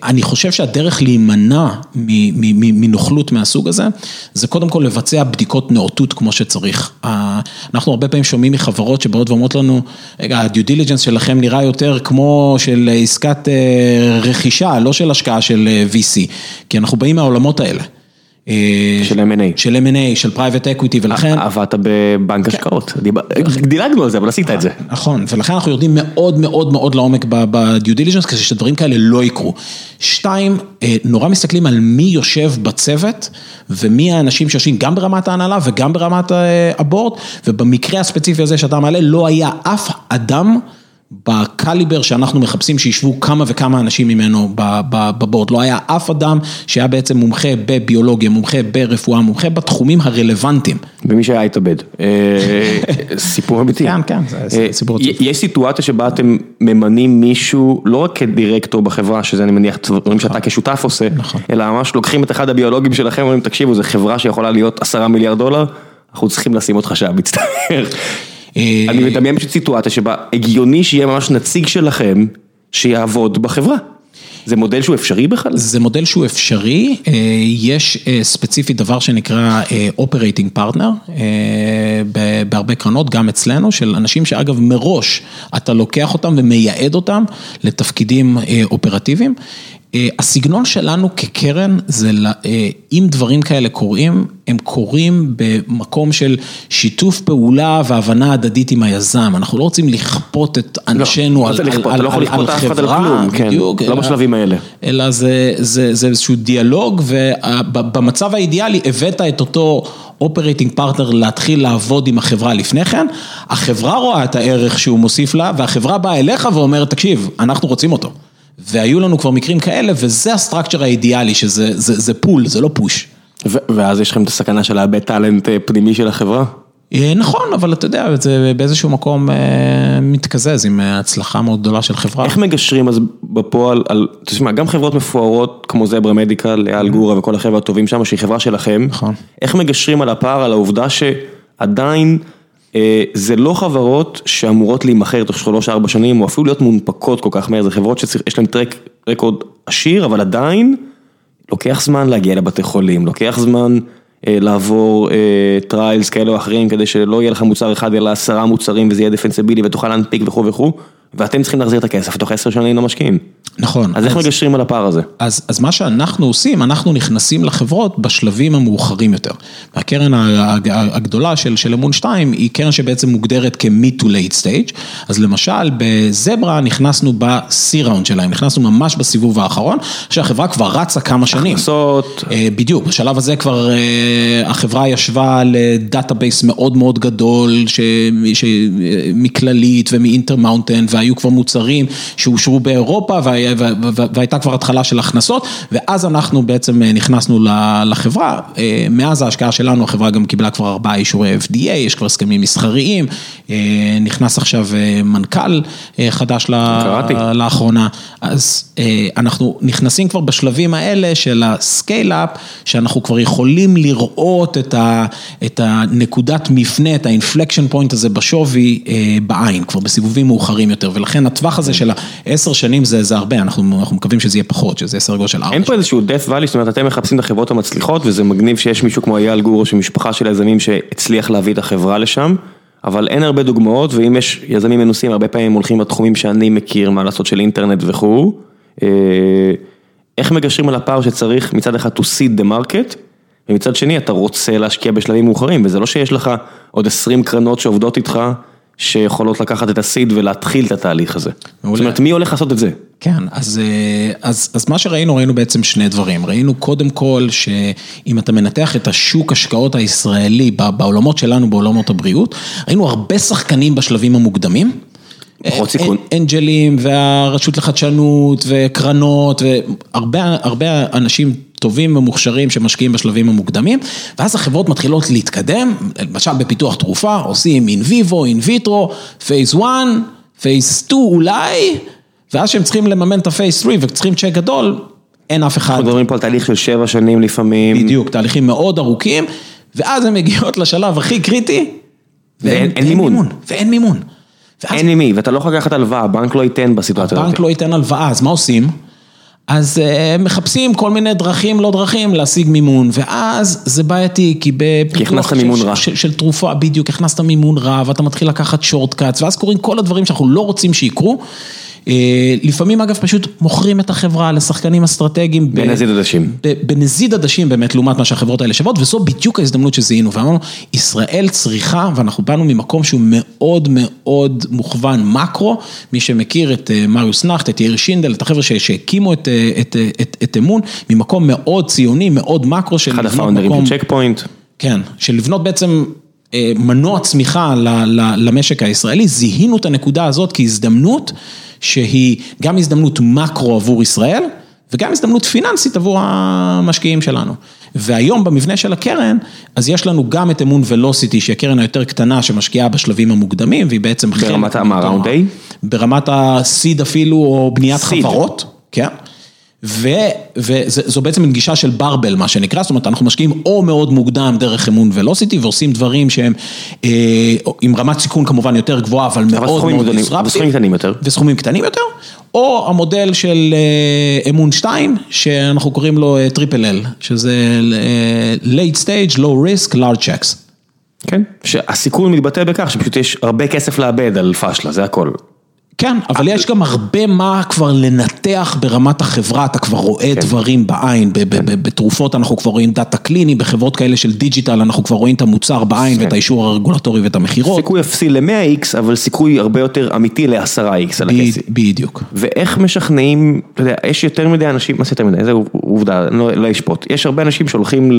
אני חושב שהדרך להימנע מנוכלות מהסוג הזה, זה קודם כל לבצע בדיקות נאותות כמו שצריך. אנחנו הרבה פעמים שומעים מחברות שבאות ואומרות לנו, רגע, ה due diligence שלכם נראה יותר כמו של עסקת רכישה, לא של השקעה של VC, כי אנחנו באים מהעולמות האלה. של M&A. של M&A, של private equity ולכן... עבדת בבנק השקעות, דילגנו על זה, אבל עשית את זה. נכון, ולכן אנחנו יורדים מאוד מאוד מאוד לעומק ב due diligence, כדי שדברים כאלה לא יקרו. שתיים, נורא מסתכלים על מי יושב בצוות, ומי האנשים שיושבים גם ברמת ההנהלה וגם ברמת ה board, ובמקרה הספציפי הזה שאתה מעלה, לא היה אף אדם. בקליבר שאנחנו מחפשים שישבו כמה וכמה אנשים ממנו בבורד, לא היה אף אדם שהיה בעצם מומחה בביולוגיה, מומחה ברפואה, מומחה בתחומים הרלוונטיים. ומי שהיה התאבד, סיפור אמיתי. כן, כן, זה סיפור עצוב. יש סיטואציה שבה אתם ממנים מישהו, לא רק כדירקטור בחברה, שזה אני מניח דברים שאתה כשותף עושה, אלא ממש לוקחים את אחד הביולוגים שלכם ואומרים, תקשיבו, זו חברה שיכולה להיות עשרה מיליארד דולר, אנחנו צריכים לשים אותך שם, מצטער. אני מדמיין פשוט סיטואציה שבה הגיוני שיהיה ממש נציג שלכם שיעבוד בחברה. זה מודל שהוא אפשרי בכלל? זה מודל שהוא אפשרי, יש ספציפית דבר שנקרא Operating Partner בהרבה קרנות, גם אצלנו, של אנשים שאגב מראש אתה לוקח אותם ומייעד אותם לתפקידים אופרטיביים. הסגנון שלנו כקרן זה, אם דברים כאלה קורים, הם קורים במקום של שיתוף פעולה והבנה הדדית עם היזם, אנחנו לא רוצים לכפות את אנשינו על חברה, בדיוק, לא בשלבים האלה, אלא זה איזשהו דיאלוג ובמצב האידיאלי הבאת את אותו operating partner להתחיל לעבוד עם החברה לפני כן, החברה רואה את הערך שהוא מוסיף לה והחברה באה אליך ואומרת, תקשיב, אנחנו רוצים אותו. והיו לנו כבר מקרים כאלה, וזה ה structure האידיאלי, שזה pull, זה לא push. ואז יש לכם את הסכנה של לאבד talent פנימי של החברה? נכון, אבל אתה יודע, זה באיזשהו מקום מתקזז עם הצלחה מאוד גדולה של חברה. איך מגשרים אז בפועל על, תשמע, גם חברות מפוארות כמו זברה מדיקל, אייל גורה וכל החבר'ה הטובים שם, שהיא חברה שלכם, נכון. איך מגשרים על הפער, על העובדה שעדיין... זה לא חברות שאמורות להימכר תוך 3-4 שנים, או אפילו להיות מונפקות כל כך מהר, זה חברות שיש להן טרק רקורד עשיר, אבל עדיין לוקח זמן להגיע לבתי חולים, לוקח זמן לעבור trials כאלה או אחרים, כדי שלא יהיה לך מוצר אחד, אלא עשרה מוצרים וזה יהיה defensible ותוכל להנפיק וכו' וכו', ואתם צריכים להחזיר את הכסף תוך 10 שנים למשקיעים. נכון. אז איך מגשרים על הפער הזה? אז מה שאנחנו עושים, אנחנו נכנסים לחברות בשלבים המאוחרים יותר. והקרן הגדולה של אמון 2 היא קרן שבעצם מוגדרת כ-mid to late stage, אז למשל בזברה נכנסנו ב-C round שלהם, נכנסנו ממש בסיבוב האחרון, שהחברה כבר רצה כמה שנים. הכנסות. בדיוק, בשלב הזה כבר החברה ישבה על database מאוד מאוד גדול, מכללית ומ-Intermountain, והיו כבר מוצרים שאושרו באירופה, והייתה כבר התחלה של הכנסות, ואז אנחנו בעצם נכנסנו לחברה, מאז ההשקעה שלנו החברה גם קיבלה כבר ארבעה אישורי FDA, יש כבר הסכמים מסחריים, נכנס עכשיו מנכ"ל חדש לאחרונה, אז אנחנו נכנסים כבר בשלבים האלה של ה-scale-up, שאנחנו כבר יכולים לראות את הנקודת מפנה, את ה-inflection point הזה בשווי בעין, כבר בסיבובים מאוחרים יותר, ולכן הטווח הזה של העשר שנים זה הרבה, אנחנו מקווים שזה יהיה פחות, שזה יהיה סדר גודל של ארבע. אין פה איזשהו death valley, זאת אומרת אתם מחפשים את החברות המצליחות, וזה מגניב שיש מישהו כמו אייל גור, שמשפחה של יזמים שהצליח להביא את החברה לשם, אבל אין הרבה דוגמאות, ואם יש יזמים מנוסים, הרבה פעמים הולכים בתחומים שאני מכיר, מה לעשות של אינטרנט וכו', איך מגשרים על הפער שצריך מצד אחד to seed the market, ומצד שני אתה רוצה להשקיע בשלבים מאוחרים, וזה לא שיש לך עוד 20 קרנות שעובדות איתך, שיכולות לקחת את הסיד ולהתחיל את התהליך הזה. זאת אומרת, מי הולך לעשות את זה? כן, אז, אז, אז מה שראינו, ראינו בעצם שני דברים. ראינו קודם כל שאם אתה מנתח את השוק השקעות הישראלי בעולמות שלנו, בעולמות הבריאות, ראינו הרבה שחקנים בשלבים המוקדמים. פחות סיכון. angel-ים והרשות לחדשנות וקרנות והרבה אנשים טובים ומוכשרים שמשקיעים בשלבים המוקדמים, ואז החברות מתחילות להתקדם, למשל בפיתוח תרופה, עושים in vivo, in vitro, phase 1, phase 2 אולי, ואז שהם צריכים לממן את ה-phase 3 וצריכים צ'ק גדול, אין אף אחד. אנחנו מדברים פה על תהליך של שבע שנים לפעמים. בדיוק, תהליכים מאוד ארוכים, ואז הן מגיעות לשלב הכי קריטי, ואין מימון. ואין מימון. אין ממי, ואתה לא יכול לקחת הלוואה, הבנק לא ייתן בסיטואציה הזאת. הבנק לא ייתן הלוואה, אז מה עושים? אז מחפשים כל מיני דרכים לא דרכים להשיג מימון, ואז זה בעייתי, כי בפיתוח של תרופה, בדיוק, הכנסת מימון רע, ואתה מתחיל לקחת שורטקאץ, ואז קורים כל הדברים שאנחנו לא רוצים שיקרו. לפעמים אגב פשוט מוכרים את החברה לשחקנים אסטרטגיים. בנזיד עדשים. בנזיד עדשים באמת לעומת מה שהחברות האלה שוות, וזו בדיוק ההזדמנות שזיהינו, ואמרנו, ישראל צריכה, ואנחנו באנו ממקום שהוא מאוד מאוד מוכוון מקרו, מי שמכיר את מריוס נכט, את יאיר שינדל, את החבר'ה שהקימו את אמון, ממקום מאוד ציוני, מאוד מקרו של אחד הפאונדרים של צ'ק פוינט. כן, של לבנות בעצם מנוע צמיחה למשק הישראלי, זיהינו את הנקודה הזאת כהזדמנות. שהיא גם הזדמנות מקרו עבור ישראל, וגם הזדמנות פיננסית עבור המשקיעים שלנו. והיום במבנה של הקרן, אז יש לנו גם את אמון ולוסיטי, שהיא הקרן היותר קטנה שמשקיעה בשלבים המוקדמים, והיא בעצם... ברמת ראונד A? ברמת הסיד אפילו, או בניית חברות, כן. וזו בעצם גישה של ברבל, מה שנקרא, זאת אומרת, אנחנו משקיעים או מאוד מוקדם דרך אמון ולוסיטי, ועושים דברים שהם עם רמת סיכון כמובן יותר גבוהה, אבל מאוד מאוד דיסרפטים. וסכומים קטנים יותר. וסכומים קטנים יותר, או המודל של אמון 2, שאנחנו קוראים לו triple L, שזה late stage, low risk, large checks. כן, שהסיכון מתבטא בכך שפשוט יש הרבה כסף לאבד על פשלה, זה הכל. כן, אבל יש גם הרבה מה כבר לנתח ברמת החברה, אתה כבר רואה דברים בעין, בתרופות אנחנו כבר רואים data קליני, בחברות כאלה של digital אנחנו כבר רואים את המוצר בעין ואת האישור הרגולטורי ואת המכירות. סיכוי אפסי ל-100X, אבל סיכוי הרבה יותר אמיתי ל-10X על הכסף. בדיוק. ואיך משכנעים, אתה יודע, יש יותר מדי אנשים, מה זה יותר מדי, זו עובדה, לא אשפוט, יש הרבה אנשים שהולכים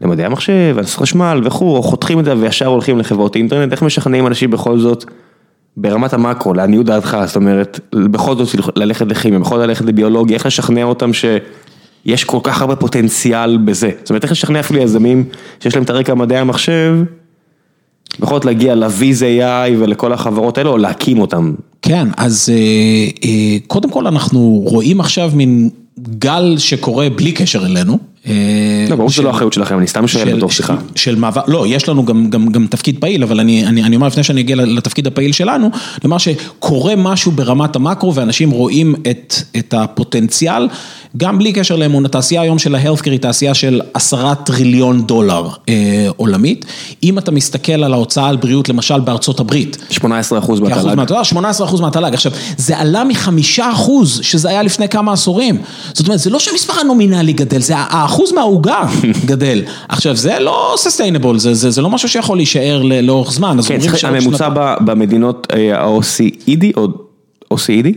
למדעי המחשב, חשמל וכו', חותכים את זה וישר הולכים לחברות אינטרנט, איך משכנעים אנשים בכל זאת? ברמת המקרו, לעניות דעתך, זאת אומרת, בכל זאת ללכת לכימיה, בכל זאת ללכת לביולוגיה, איך לשכנע אותם שיש כל כך הרבה פוטנציאל בזה? זאת אומרת, איך לשכנע אפילו יזמים שיש להם את הרקע מדעי המחשב, בכל זאת להגיע לוויז AI ולכל החברות האלו, או להקים אותם? כן, אז קודם כל אנחנו רואים עכשיו מין גל שקורה בלי קשר אלינו. לא, ברור שזה לא אחריות שלכם, אני סתם שואל בתוך שיחה. של מעבר, לא, יש לנו גם תפקיד פעיל, אבל אני אומר לפני שאני אגיע לתפקיד הפעיל שלנו, אומר שקורה משהו ברמת המקרו ואנשים רואים את הפוטנציאל, גם בלי קשר לאמון, התעשייה היום של ההלפקר היא תעשייה של עשרה טריליון דולר עולמית. אם אתה מסתכל על ההוצאה על בריאות, למשל בארצות הברית. 18 אחוז מהתל"ג. 18 אחוז מהתל"ג. עכשיו, זה עלה מחמישה אחוז, שזה היה לפני כמה עשורים. זאת אומרת, זה לא שהמספר הנומינלי גדל, זה האחוז מהעוגה גדל. עכשיו, זה לא sustainable, זה לא משהו שיכול להישאר לאורך זמן. כן, הממוצע במדינות ה-OCED, או OCED?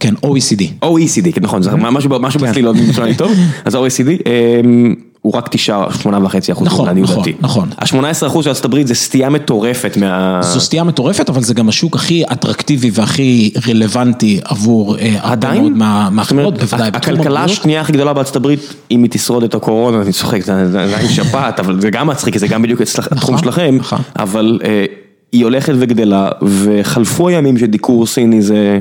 כן, OECD. OECD, נכון, זה משהו בצליל עוד נשמע לי טוב, אז OECD, הוא רק תשעה, שמונה וחצי אחוז, נכון, נכון. נכון. ה-18 אחוז של ארצות הברית זה סטייה מטורפת מה... זו סטייה מטורפת, אבל זה גם השוק הכי אטרקטיבי והכי רלוונטי עבור אה, עדיין? מהחברות, בוודאי. הכלכלה. השנייה הכי גדולה בארצות הברית, אם היא תשרוד את הקורונה, אני צוחק, זה עדיין שפעת, אבל זה גם מצחיק, זה גם בדיוק אצלך- התחום שלכם, נכון. אבל אה, היא הולכת וגדלה, וחלפו הימים שדיקור סיני זה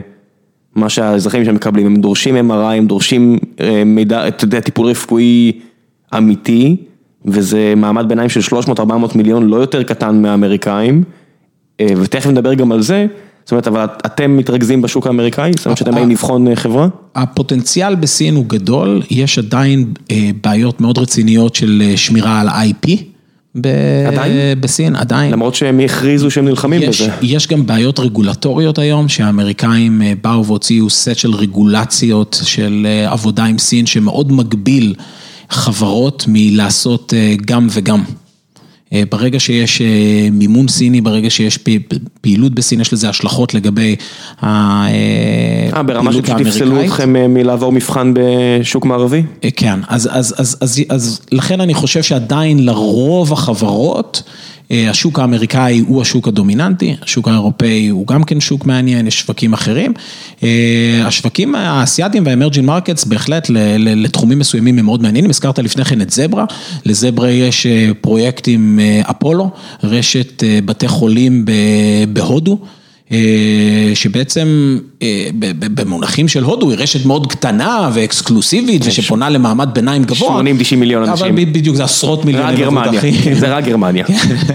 מה שהאזרחים שם מקבלים, הם דורשים MRI, הם דורשים אה, מידע, אתה יודע, טיפול רפואי אמיתי, וזה מעמד ביניים של 300-400 מיליון, לא יותר קטן מהאמריקאים, אה, ותכף נדבר גם על זה, זאת אומרת, אבל אתם מתרכזים בשוק האמריקאי, זאת אומרת שאתם באים לבחון אה, חברה? הפוטנציאל בסין הוא גדול, יש עדיין בעיות מאוד רציניות של שמירה על IP. ב- עדיין? בסין, עדיין. למרות שהם הכריזו שהם נלחמים יש, בזה. יש גם בעיות רגולטוריות היום, שהאמריקאים אה, באו והוציאו סט של רגולציות של אה, עבודה עם סין, שמאוד מגביל חברות מלעשות אה, גם וגם. אה, ברגע שיש אה, מימון סיני, ברגע שיש פעילות בסין, יש לזה השלכות לגבי הפעילות אה, ברמה האמריקאית. שפשוט יפסלו אתכם אה, מלעבור מבחן בשוק מערבי? אה, כן, אז, אז, אז, אז, אז לכן אני חושב שעדיין לרוב החברות, אה, השוק האמריקאי הוא השוק הדומיננטי, השוק האירופאי הוא גם כן שוק מעניין, יש שווקים אחרים. אה, השווקים האסייתיים וה-emerging markets בהחלט לתחומים מסוימים הם מאוד מעניינים, הזכרת לפני כן את זברה, לזברה יש אה, פרויקט עם אה, אפולו, רשת אה, בתי חולים בהודו. אה, שבעצם אה, במונחים של הודו היא רשת מאוד קטנה ואקסקלוסיבית ושפונה למעמד ביניים גבוה. 80-90 מיליון אנשים. אבל בדיוק זה עשרות רק מיליוני גרמניה, מבוטחים. זה רק גרמניה.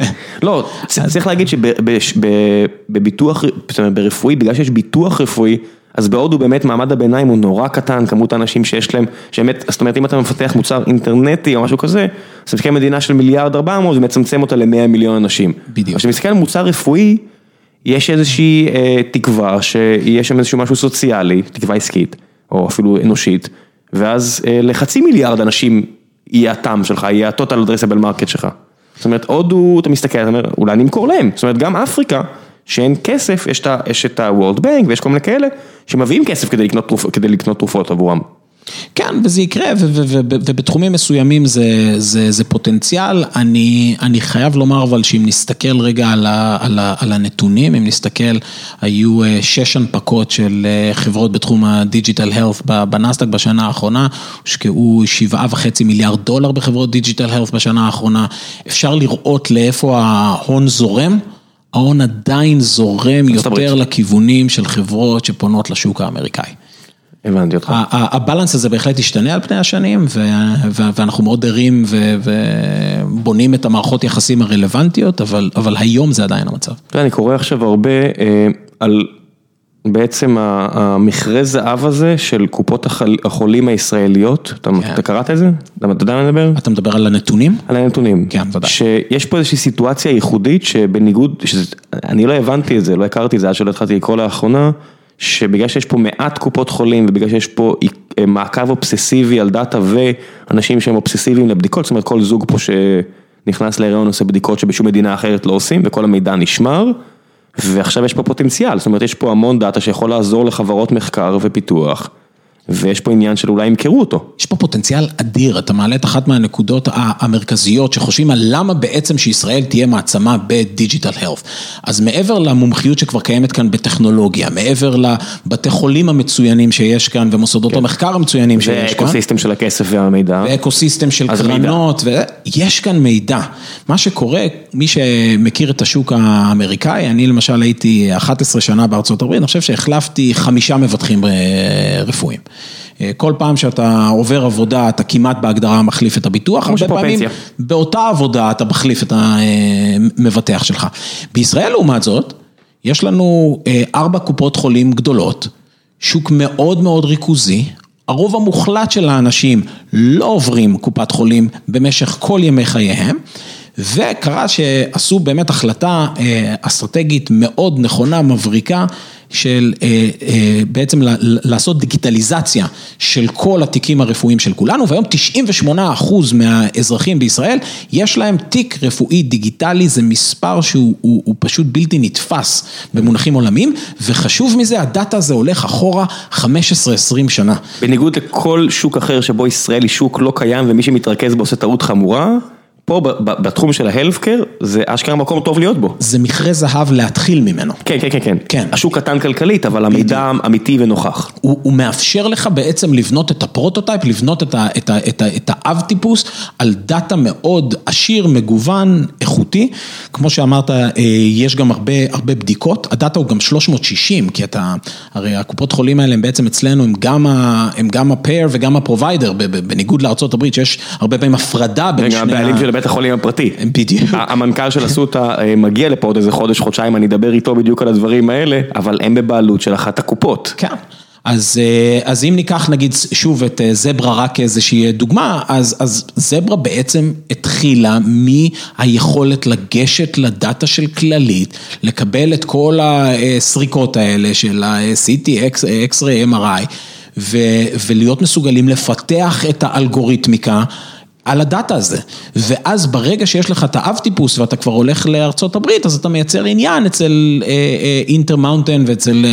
לא, צ- צריך להגיד שבביטוח, זאת אומרת ברפואי, בגלל שיש ביטוח רפואי, אז בהודו באמת מעמד הביניים הוא נורא קטן, כמות האנשים שיש להם, שבאמת, זאת אומרת אם אתה מפתח מוצר אינטרנטי או משהו כזה, אז אתה מסתכל מדינה של מיליארד ארבע מאות ומצמצם אותה ל-100 מיליון אנשים. בדיוק. עכשיו, כשמסתכל על מוצר רפואי, יש איזושהי אה, תקווה שיש שם איזשהו משהו סוציאלי, תקווה עסקית, או אפילו אנושית, ואז אה, לחצי מיליארד אנשים יהיה הטעם שלך, יהיה ה-total addressable market שלך. זאת אומרת, הודו, אתה מסתכל, אתה אומר, אולי נמכור להם. זאת אומרת, גם אפריקה, שאין כסף, יש את ה-World Bank ויש כל מיני כאלה, שמביאים כסף כדי לקנות תרופ- כדי לקנות תרופות עבורם. כן, וזה יקרה, ובתחומים מסוימים זה, זה, זה פוטנציאל. אני, אני חייב לומר אבל שאם נסתכל רגע על, ה, על, ה, על הנתונים, אם נסתכל, היו אה, שש הנפקות של אה, חברות בתחום ה-digital health בנאסד"ק בשנה האחרונה, הושקעו שבעה וחצי מיליארד דולר בחברות digital health בשנה האחרונה. אפשר לראות לאיפה ההון זורם. ההון עדיין זורם יותר. לכיוונים של חברות שפונות לשוק האמריקאי. הבנתי אותך. הבלנס הזה בהחלט השתנה על פני השנים, ואנחנו מאוד ערים ו- ובונים את המערכות יחסים הרלוונטיות, אבל, אבל היום זה עדיין המצב. אני קורא עכשיו הרבה אה, על בעצם המכרה זהב הזה של קופות החל- החולים הישראליות, אתה כן. אתה קראת את זה? אתה יודע מה אני מדבר? אתה מדבר על הנתונים? על הנתונים. כן, ודאי. שיש פה איזושהי סיטואציה ייחודית שבניגוד, שזה, אני לא הבנתי את זה, לא הכרתי את זה עד שלא התחלתי לקרוא לאחרונה, שבגלל שיש פה מעט קופות חולים ובגלל שיש פה אה, מעקב אובססיבי על data ואנשים שהם אובססיביים לבדיקות, זאת אומרת כל זוג פה שנכנס להיריון עושה בדיקות שבשום מדינה אחרת לא עושים וכל המידע נשמר. ועכשיו יש פה פוטנציאל, זאת אומרת יש פה המון data שיכול לעזור לחברות מחקר ופיתוח, ויש פה עניין של אולי ימכרו אותו. יש פה פוטנציאל אדיר, אתה מעלה את אחת מהנקודות המרכזיות שחושבים על למה בעצם שישראל תהיה מעצמה ב-digital health. אז מעבר למומחיות שכבר קיימת כאן בטכנולוגיה, מעבר לבתי חולים המצוינים שיש כאן ומוסדות המחקר המצוינים שיש כאן. וה-ecosystem של הכסף והמידע. ו-ecosystem של קרנות, ויש כאן מידע. מה שקורה, מי שמכיר את השוק האמריקאי, אני למשל הייתי 11 שנה בארצות הברית, אני חושב שהחלפתי חמישה מבטחים אה, רפואיים. אה, כל פעם שאתה עובר עבודה, אתה כמעט בהגדרה מחליף את הביטוח, כמו שפה פנסיה. באותה עבודה אתה מחליף את המבטח שלך. בישראל לעומת זאת, יש לנו אה, ארבע קופות חולים גדולות, שוק מאוד מאוד ריכוזי, הרוב המוחלט של האנשים לא עוברים קופת חולים במשך כל ימי חייהם, וקרה שעשו באמת החלטה אסטרטגית מאוד נכונה, מבריקה. של אה, אה, בעצם לעשות דיגיטליזציה של כל התיקים הרפואיים של כולנו, והיום 98 אחוז מהאזרחים בישראל, יש להם תיק רפואי דיגיטלי, זה מספר שהוא הוא, הוא פשוט בלתי נתפס במונחים עולמיים, וחשוב מזה, הדאטה הזה הולך אחורה 15-20 שנה. בניגוד לכל שוק אחר שבו ישראל היא שוק לא קיים ומי שמתרכז בו עושה טעות חמורה. פה בתחום של ההלפקר זה אשכרה מקום טוב להיות בו. זה מכרה זהב להתחיל ממנו. כן, כן, כן, כן. כן. השוק קטן כלכלית, אבל המידע אמיתי ונוכח. הוא, מאפשר לך בעצם לבנות את הפרוטוטייפ, לבנות את, האב טיפוס על data מאוד עשיר, מגוון, איכותי. כמו שאמרת, אה, יש גם הרבה, הרבה בדיקות, ה-data הוא גם 360, כי אתה, הרי הקופות חולים האלה הם בעצם אצלנו, הם גם, ה, הם גם ה-payer וגם ה-provider, בניגוד לארה"ב, שיש הרבה פעמים הפרדה בין שני ה... בית החולים הפרטי. בדיוק. המנכ"ל של אסותא אה, מגיע לפה עוד איזה חודש, חודשיים, אני אדבר איתו בדיוק על הדברים האלה, אבל הם בבעלות של אחת הקופות. כן. אז, אה, אז אם ניקח נגיד שוב את אה, זברה רק כאיזושהי דוגמה, אז, אז זברה בעצם התחילה מהיכולת לגשת לדאטה של כללית, לקבל את כל הסריקות האלה של ה-CT, X-ray, MRI, ו, ולהיות מסוגלים לפתח את האלגוריתמיקה. על הדאטה הזה. ואז ברגע שיש לך את האב טיפוס ואתה כבר הולך לארצות הברית, אז אתה מייצר עניין אצל אינטר אה, mountain אה, ואצל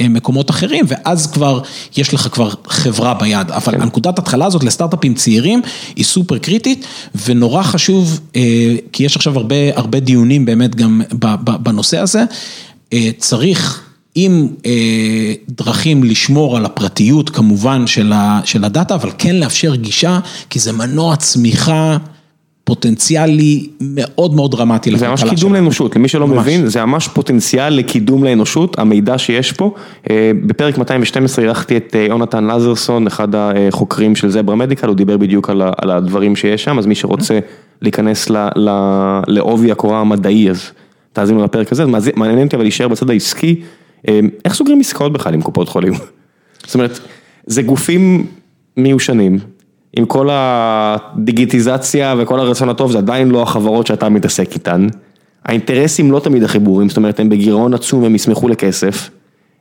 אה, מקומות אחרים, ואז כבר יש לך כבר חברה ביד. אבל כן. הנקודת התחלה הזאת לסטארט-אפים צעירים היא סופר קריטית, ונורא חשוב, כי יש עכשיו הרבה, הרבה דיונים באמת גם בנושא הזה, צריך... עם אה, דרכים לשמור על הפרטיות כמובן של של ה-data, אבל כן לאפשר גישה, כי זה מנוע צמיחה פוטנציאלי מאוד מאוד דרמטי. זה ממש קידום לאנושות, למי שלא ממש. מבין, זה ממש פוטנציאל לקידום לאנושות, המידע שיש פה. אה, בפרק 212 אירחתי את אה, יונתן לזרסון, אחד החוקרים של זברה מדיקל, הוא דיבר בדיוק על על הדברים שיש שם, אז מי שרוצה להיכנס לעובי הקורה המדעי, אז תאזינו לפרק הזה, מעניין אותי אבל להישאר בצד העסקי. אמ, איך סוגרים עסקאות בכלל עם קופות חולים? זאת אומרת, זה גופים מיושנים, עם כל הדיגיטיזציה וכל הרצון הטוב, זה עדיין לא החברות שאתה מתעסק איתן. האינטרסים לא תמיד הכי ברורים, זאת אומרת, הם בגירעון עצום, הם ישמחו לכסף.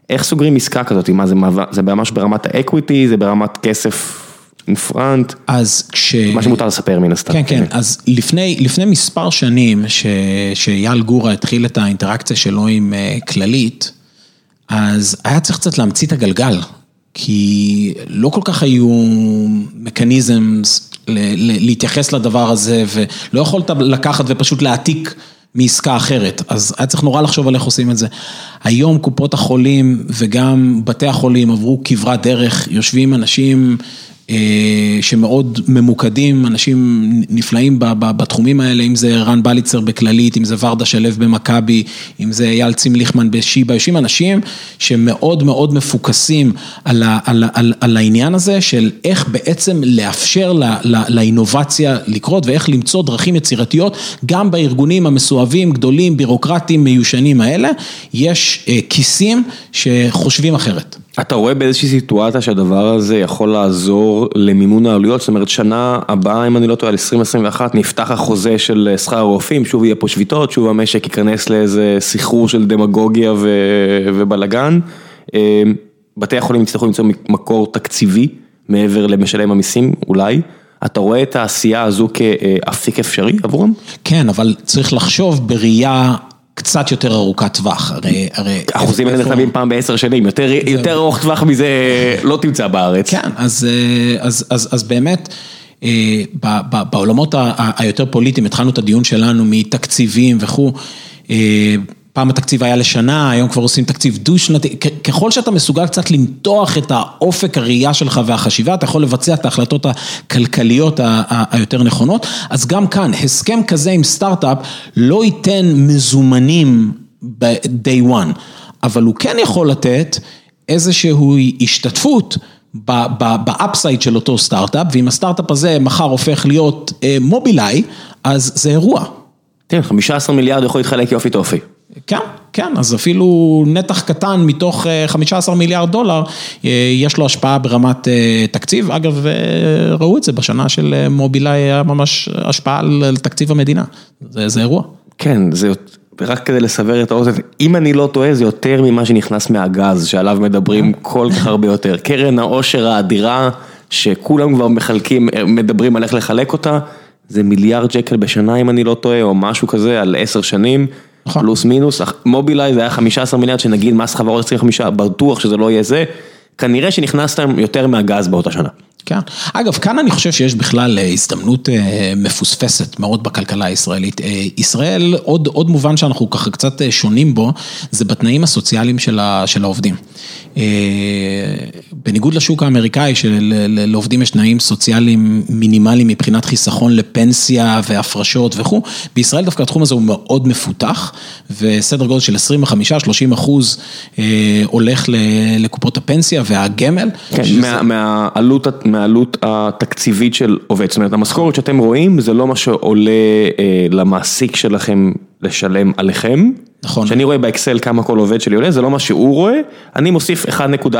איך סוגרים עסקה כזאת? מה זה, זה ממש ברמת האקוויטי, זה ברמת כסף אינפרנט? אז כש... מה שמותר לספר מן הסתם. כן, כן, אז לפני, לפני מספר שנים, שאייל גורה התחיל את האינטראקציה שלו עם אה, כללית, אז היה צריך קצת להמציא את הגלגל, כי לא כל כך היו מקניזמס להתייחס לדבר הזה, ולא יכולת לקחת ופשוט להעתיק מעסקה אחרת, אז היה צריך נורא לחשוב על איך עושים את זה. היום קופות החולים וגם בתי החולים עברו כברת דרך, יושבים אנשים שמאוד ממוקדים, אנשים נפלאים בתחומים האלה, אם זה רן בליצר בכללית, אם זה ורדה שלו במכבי, אם זה אייל צימליכמן בשיבא, יושבים אנשים שמאוד מאוד מפוקסים על, על, על, על העניין הזה של איך בעצם לאפשר לה, לה, לאינובציה לקרות ואיך למצוא דרכים יצירתיות, גם בארגונים המסואבים, גדולים, בירוקרטיים, מיושנים האלה, יש אה, כיסים שחושבים אחרת. אתה רואה באיזושהי סיטואציה שהדבר הזה יכול לעזור למימון העלויות, זאת אומרת שנה הבאה, אם אני לא טועה, על 2021, נפתח החוזה של שכר הרופאים, שוב יהיה פה שביתות, שוב המשק ייכנס לאיזה סחרור של דמגוגיה ו... ובלאגן. אה, בתי החולים יצטרכו למצוא מקור תקציבי מעבר למשלם המיסים, אולי. אתה רואה את העשייה הזו כאפיק אפשרי עבורם? כן, אבל צריך לחשוב בראייה קצת יותר ארוכת טווח, הרי... הרי אחוזים האלה נחתמים פעם בעשר שנים, יותר יותר ארוך טווח מזה לא תמצא בארץ. כן, אז אז, אז, אז באמת, אה, בעולמות היותר פוליטיים, התחלנו את הדיון שלנו מתקציבים וכו'. אה, פעם התקציב היה לשנה, היום כבר עושים תקציב דו-שנתי, ככל שאתה מסוגל קצת למתוח את האופק הראייה שלך והחשיבה, אתה יכול לבצע את ההחלטות הכלכליות היותר נכונות, אז גם כאן, הסכם כזה עם סטארט-אפ לא ייתן מזומנים ב-day one, אבל הוא כן יכול לתת איזושהי השתתפות. ב-upside של אותו סטארט-אפ, ואם הסטארט-אפ הזה מחר הופך להיות מובילאיי, אז זה אירוע. כן, 15 מיליארד יכול להתחלק יופי טופי. כן, כן, אז אפילו נתח קטן מתוך 15 מיליארד דולר, יש לו השפעה ברמת תקציב, אגב, ראו את זה בשנה של מובילאיי, היה ממש השפעה על תקציב המדינה, זה, זה אירוע. כן, זה רק כדי לסבר את האוזן, אם אני לא טועה זה יותר ממה שנכנס מהגז שעליו מדברים כל כך הרבה יותר, קרן העושר האדירה שכולם כבר מחלקים, מדברים על איך לחלק אותה, זה מיליארד שקל בשנה אם אני לא טועה או משהו כזה על עשר שנים. פלוס מינוס, מובילאיי זה היה 15 מיליארד שנגיד מס חברות 25, בטוח שזה לא יהיה זה, כנראה שנכנסתם יותר מהגז באותה שנה. כן, אגב כאן אני חושב שיש בכלל הזדמנות מפוספסת מאוד בכלכלה הישראלית, ישראל עוד עוד מובן שאנחנו ככה קצת שונים בו, זה בתנאים הסוציאליים של העובדים. בניגוד לשוק האמריקאי שלעובדים יש תנאים סוציאליים מינימליים מבחינת חיסכון לפנסיה והפרשות וכו', בישראל דווקא התחום הזה הוא מאוד מפותח וסדר גודל של 25-30 אחוז הולך לקופות הפנסיה והגמל. כן, מהעלות מהעלות התקציבית של עובד, זאת אומרת המשכורת שאתם רואים זה לא מה שעולה למעסיק שלכם לשלם עליכם. נכון. כשאני רואה באקסל כמה כל עובד שלי עולה, זה לא מה שהוא רואה, אני מוסיף 1.4.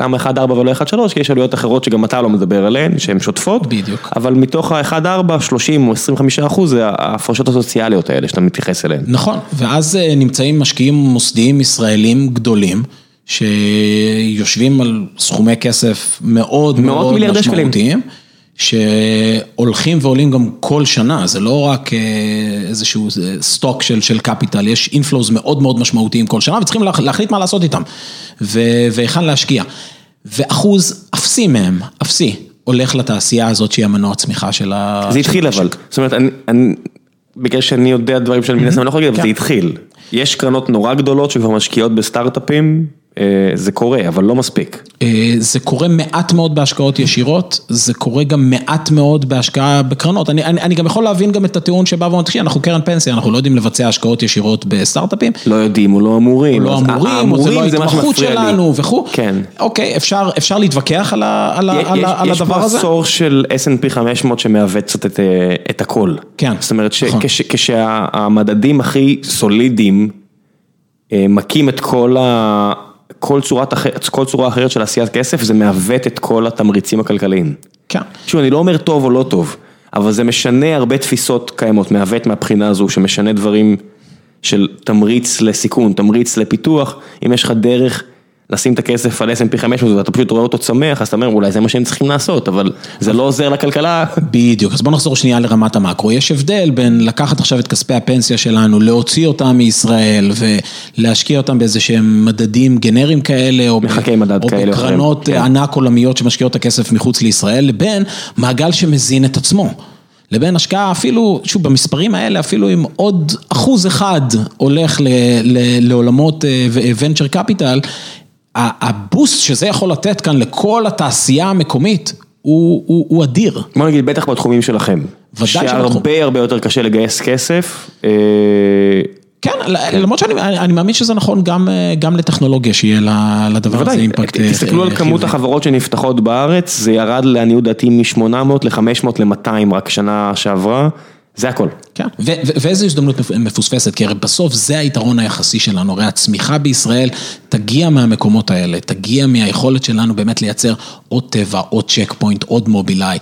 למה 1.4 ולא 1.3? כי יש עלויות אחרות שגם אתה לא מדבר עליהן, שהן שוטפות. בדיוק. אבל מתוך ה-1.4, 30 או 25 אחוז זה ההפרשות הסוציאליות האלה שאתה מתייחס אליהן. נכון, ואז נמצאים משקיעים מוסדיים ישראלים גדולים. שיושבים על סכומי כסף מאוד מאוד משמעותיים, שהולכים ועולים גם כל שנה, זה לא רק איזשהו stock של capital, יש inflows מאוד מאוד משמעותיים כל שנה וצריכים להחליט מה לעשות איתם והיכן להשקיע. ואחוז אפסי מהם, אפסי, הולך לתעשייה הזאת שהיא המנוע הצמיחה של ה... זה התחיל אבל, זאת אומרת, בגלל שאני יודע דברים שאני מן הסתם לא יכול להגיד, אבל זה התחיל. יש קרנות נורא גדולות שכבר משקיעות בסטארט-אפים. זה קורה, אבל לא מספיק. זה קורה מעט מאוד בהשקעות ישירות, זה קורה גם מעט מאוד בהשקעה בקרנות. אני אני, אני גם יכול להבין גם את הטיעון שבא ואומר, תקשיב, אנחנו קרן פנסיה, אנחנו לא יודעים לבצע השקעות ישירות בסטארט-אפים. לא יודעים או לא אמורים. לא אמורים, או זה לא ההתמחות שלנו וכו'. כן. אוקיי, אפשר אפשר להתווכח על על, על, על הדבר הזה? יש פה עשור של S&P 500 שמעוות קצת את את הכל. כן. זאת אומרת, כשהמדדים הכי סולידיים מכים את כל ה... כל צורת אחרת, כל צורה אחרת של עשיית כסף, זה מעוות את כל התמריצים הכלכליים. כן. תשמעו, אני לא אומר טוב או לא טוב, אבל זה משנה הרבה תפיסות קיימות, מעוות מהבחינה הזו, שמשנה דברים של תמריץ לסיכון, תמריץ לפיתוח, אם יש לך דרך לשים את הכסף על S&P 500 ואתה פשוט רואה אותו צומח, אז אתה אומר אולי זה מה שהם צריכים לעשות, אבל זה לא עוזר לכלכלה. בדיוק, אז בוא נחזור שנייה לרמת המקרו, יש הבדל בין לקחת עכשיו את כספי הפנסיה שלנו, להוציא אותם מישראל ולהשקיע אותם באיזה שהם מדדים גנריים כאלה, או בקרנות ענק עולמיות שמשקיעות את הכסף מחוץ לישראל, לבין מעגל שמזין את עצמו. לבין השקעה אפילו, שוב במספרים האלה, אפילו אם עוד אחוז אחד הולך לעולמות venture capital, הבוסט שזה יכול לתת כאן לכל התעשייה המקומית הוא הוא, הוא אדיר. בוא נגיד בטח בתחומים שלכם. ודאי שבתחום. שהרבה הרבה יותר קשה לגייס כסף. כן, למרות שאני מאמין שזה נכון גם לטכנולוגיה, שיהיה לדבר הזה אימפקט. תסתכלו על כמות החברות שנפתחות בארץ, זה ירד לעניות דעתי מ-800 ל-500 ל-200 רק שנה שעברה. זה הכל. כן, ואיזו הזדמנות מפוספסת, כי הרי בסוף זה היתרון היחסי שלנו, הרי הצמיחה בישראל תגיע מהמקומות האלה, תגיע מהיכולת שלנו באמת לייצר עוד טבע, עוד צ'ק פוינט, עוד מובילאיי.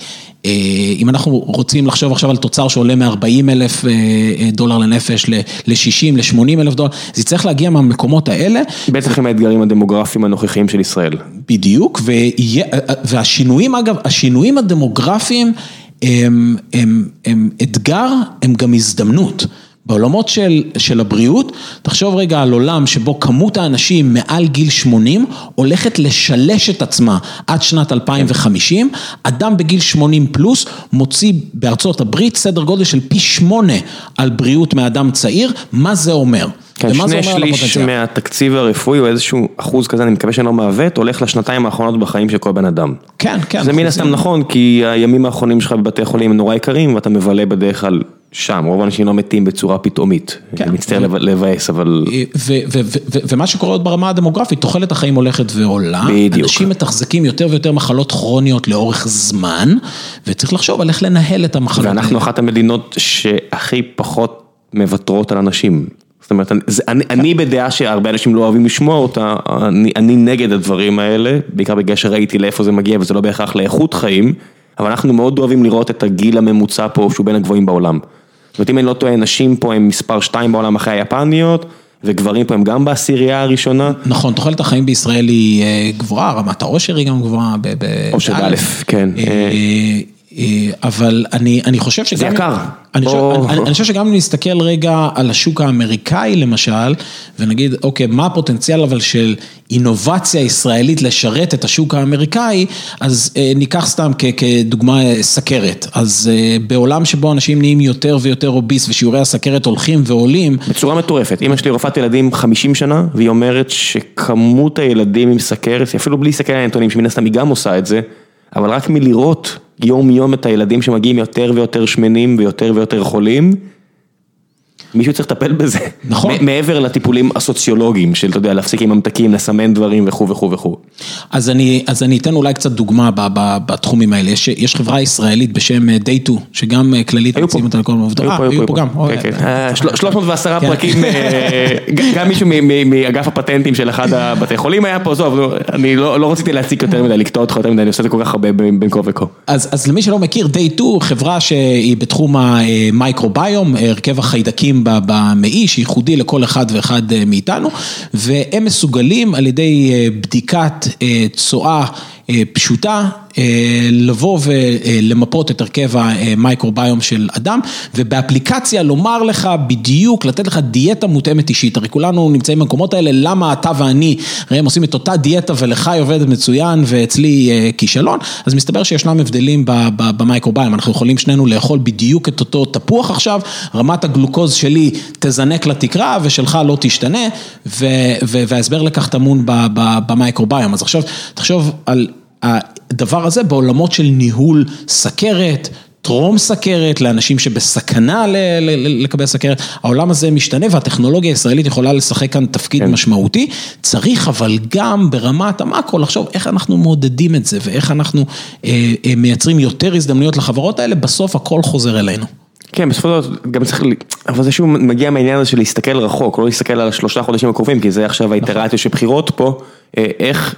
אם אנחנו רוצים לחשוב עכשיו על תוצר שעולה מ-40 אלף דולר לנפש ל-60, ל-80 אלף דולר, זה צריך להגיע מהמקומות האלה. בטח עם האתגרים הדמוגרפיים הנוכחיים של ישראל. בדיוק, והשינויים אגב, השינויים הדמוגרפיים, הם הם, הם אתגר, הם גם הזדמנות. בעולמות של של הבריאות, תחשוב רגע על עולם שבו כמות האנשים מעל גיל 80 הולכת לשלש את עצמה עד שנת 2050, אדם בגיל 80 פלוס מוציא בארצות הברית סדר גודל של פי שמונה על בריאות מאדם צעיר, מה זה אומר? כן, שני שליש מהתקציב הרפואי או איזשהו אחוז כזה, אני מקווה שאני לא מעוות, הולך לשנתיים האחרונות בחיים של כל בן אדם. כן, כן. זה מן הסתם נכון, כי הימים האחרונים שלך בבתי חולים הם נורא יקרים ואתה מבלה בדרך כלל שם, רוב האנשים לא מתים בצורה פתאומית, אני מצטער לבאס, אבל... ומה שקורה עוד ברמה הדמוגרפית, תוחלת החיים הולכת ועולה, בדיוק. אנשים מתחזקים יותר ויותר מחלות כרוניות לאורך זמן, וצריך לחשוב על איך לנהל את המחלות. ואנחנו אחת המדינות שהכי פחות מוותרות על אנשים. זאת אומרת, זה, אני, אני בדעה שהרבה אנשים לא אוהבים לשמוע אותה, אני, אני נגד הדברים האלה, בעיקר בגלל שראיתי לאיפה זה מגיע וזה לא בהכרח לאיכות חיים, אבל אנחנו מאוד אוהבים לראות את הגיל הממוצע פה שהוא בין הגבוהים בעולם. זאת אומרת, אם אני לא טועה, נשים פה הם מספר 2 בעולם אחרי היפניות, וגברים פה הם גם בעשירייה הראשונה. נכון, תוחלת החיים בישראל היא אה, גבוהה, רמת העושר היא גם גבוהה. עושר באלף, כן. אה, אה, אבל אני, אני חושב שגם... זה יקר. אני, חושב, אני, אני חושב שגם אם נסתכל רגע על השוק האמריקאי למשל, ונגיד, אוקיי, מה הפוטנציאל אבל של אינובציה ישראלית לשרת את השוק האמריקאי, אז אה, ניקח סתם כ, כדוגמה סכרת. אז אה, בעולם שבו אנשים נהיים יותר ויותר אוביס ושיעורי הסכרת הולכים ועולים. בצורה מטורפת. אמא שלי רופאת ילדים 50 שנה, והיא אומרת שכמות הילדים עם סכרת, אפילו בלי להסתכל על הנתונים, שמן הסתם היא גם עושה את זה, אבל רק מלראות יום יום את הילדים שמגיעים יותר ויותר שמנים ויותר ויותר חולים. מישהו צריך לטפל בזה. נכון. מעבר לטיפולים הסוציולוגיים של, אתה יודע, להפסיק עם ממתקים, לסמן דברים וכו' וכו' וכו'. אז אני, אז אני אתן אולי קצת דוגמה ב, ב, בתחומים האלה. יש, יש חברה ישראלית בשם אה, Day 2, שגם אה, כללית מציעים אותה לכל העובדות. היו פה, היו פה גם. כן, כן. 310 כן. פרקים, אה, גם מישהו מאגף הפטנטים של אחד הבתי חולים היה פה, עזוב, אני לא, לא רציתי להציג יותר מדי, לקטוע אותך יותר מדי, אני עושה את זה כל כך הרבה בין כה וכה. אז, למי שלא מכיר, Day 2, חברה שהיא בתחום המייקרוביום, הרכב החיידקים במעי שייחודי לכל אחד ואחד אה, מאיתנו, והם מסוגלים על ידי אה, בדיקת אה, צואה פשוטה, לבוא ולמפות את הרכב המייקרוביום של אדם, ובאפליקציה לומר לך בדיוק, לתת לך דיאטה מותאמת אישית, הרי כולנו נמצאים במקומות האלה, למה אתה ואני, הרי הם עושים את אותה דיאטה ולך היא עובדת מצוין ואצלי כישלון, אז מסתבר שישנם הבדלים במייקרוביום, אנחנו יכולים שנינו לאכול בדיוק את אותו תפוח עכשיו, רמת הגלוקוז שלי תזנק לתקרה ושלך לא תשתנה, וההסבר לכך טמון במייקרוביום, אז עכשיו תחשוב על הדבר הזה בעולמות של ניהול סכרת, טרום סכרת, לאנשים שבסכנה לקבל סכרת, העולם הזה משתנה והטכנולוגיה הישראלית יכולה לשחק כאן תפקיד כן. משמעותי, צריך אבל גם ברמת המאקרו לחשוב איך אנחנו מעודדים את זה ואיך אנחנו אה, אה, מייצרים יותר הזדמנויות לחברות האלה, בסוף הכל חוזר אלינו. כן, בסופו של דבר גם צריך, אבל זה שוב מגיע מהעניין הזה של להסתכל רחוק, לא להסתכל על השלושה חודשים הקרובים, כי זה עכשיו האיטרציה של בחירות פה, אה, איך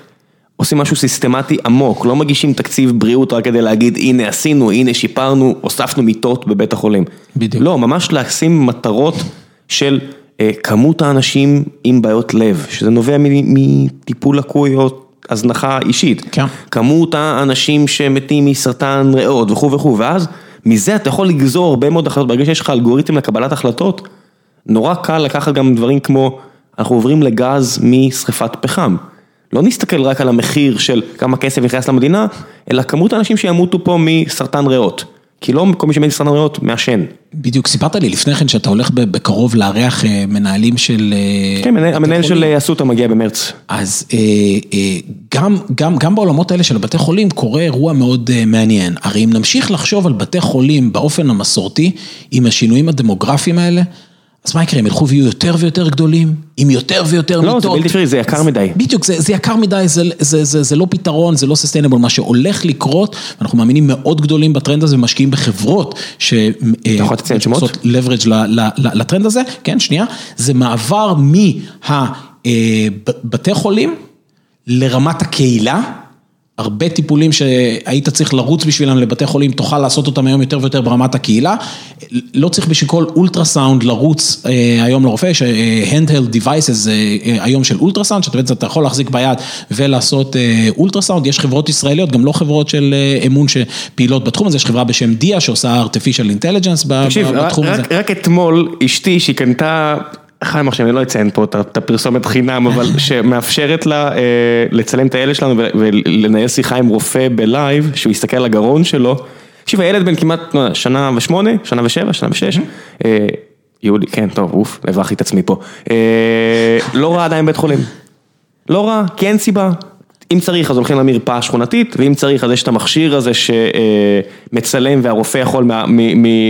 עושים משהו סיסטמטי עמוק, לא מגישים תקציב בריאות רק כדי להגיד הנה עשינו, הנה שיפרנו, הוספנו מיטות בבית החולים. בדיוק. לא, ממש לשים מטרות של אה, כמות האנשים עם בעיות לב, שזה נובע מטיפול לקוי או הזנחה אישית. כן. כמות האנשים שמתים מסרטן ריאות וכו' וכו', ואז מזה אתה יכול לגזור הרבה מאוד החלטות, ברגע שיש לך אלגוריתם לקבלת החלטות, נורא קל לקחת גם דברים כמו, אנחנו עוברים לגז משרפת פחם. לא נסתכל רק על המחיר של כמה כסף נכנס למדינה, אלא כמות האנשים שימותו פה מסרטן ריאות. כי לא כל מי שמת מסרטן ריאות מעשן. בדיוק, סיפרת לי לפני כן שאתה הולך בקרוב לארח אה, מנהלים של... אה, כן, המנהל של אה, אסותא מגיע במרץ. אז גם, גם, גם בעולמות האלה של בתי חולים קורה אירוע מאוד מעניין. הרי אם נמשיך לחשוב על בתי חולים באופן המסורתי, עם השינויים הדמוגרפיים האלה, אז מה יקרה, הם ילכו ויהיו יותר ויותר גדולים, עם יותר ויותר לא, מיטות. לא, זה בלתי אפשרי, זה יקר מדי. בדיוק, זה, זה יקר מדי, זה, זה, זה, זה לא פתרון, זה לא סוסטיינבול, מה שהולך לקרות, אנחנו מאמינים מאוד גדולים בטרנד הזה ומשקיעים בחברות שעושות leverage לטרנד הזה, כן, שנייה, זה מעבר מהבתי חולים לרמת הקהילה. הרבה טיפולים שהיית צריך לרוץ בשבילם לבתי חולים, תוכל לעשות אותם היום יותר ויותר ברמת הקהילה. לא צריך בשביל כל אולטרסאונד לרוץ אה, היום לרופא, יש handheld devices אה, היום של אולטרסאונד, שאתה בעצם אתה יכול להחזיק ביד ולעשות אולטרסאונד, יש חברות ישראליות, גם לא חברות של aMoon שפעילות בתחום הזה, יש חברה בשם דיה שעושה artificial intelligence בתחום הזה. תקשיב, רק אתמול אשתי שהיא קנתה חיים עכשיו, אני לא אציין פה את הפרסומת חינם, אבל שמאפשרת לה לצלם את הילד שלנו ולנהל שיחה עם רופא בלייב, שהוא יסתכל על הגרון שלו. תקשיב, הילד בן כמעט שנה ושמונה, שנה ושבע, שנה ושש. יהודי, כן, טוב, אוף, הבכתי את עצמי פה. לא ראה עדיין בית חולים. לא ראה, כי אין סיבה. אם צריך אז הולכים למרפאה השכונתית, ואם צריך אז יש את המכשיר הזה שמצלם והרופא יכול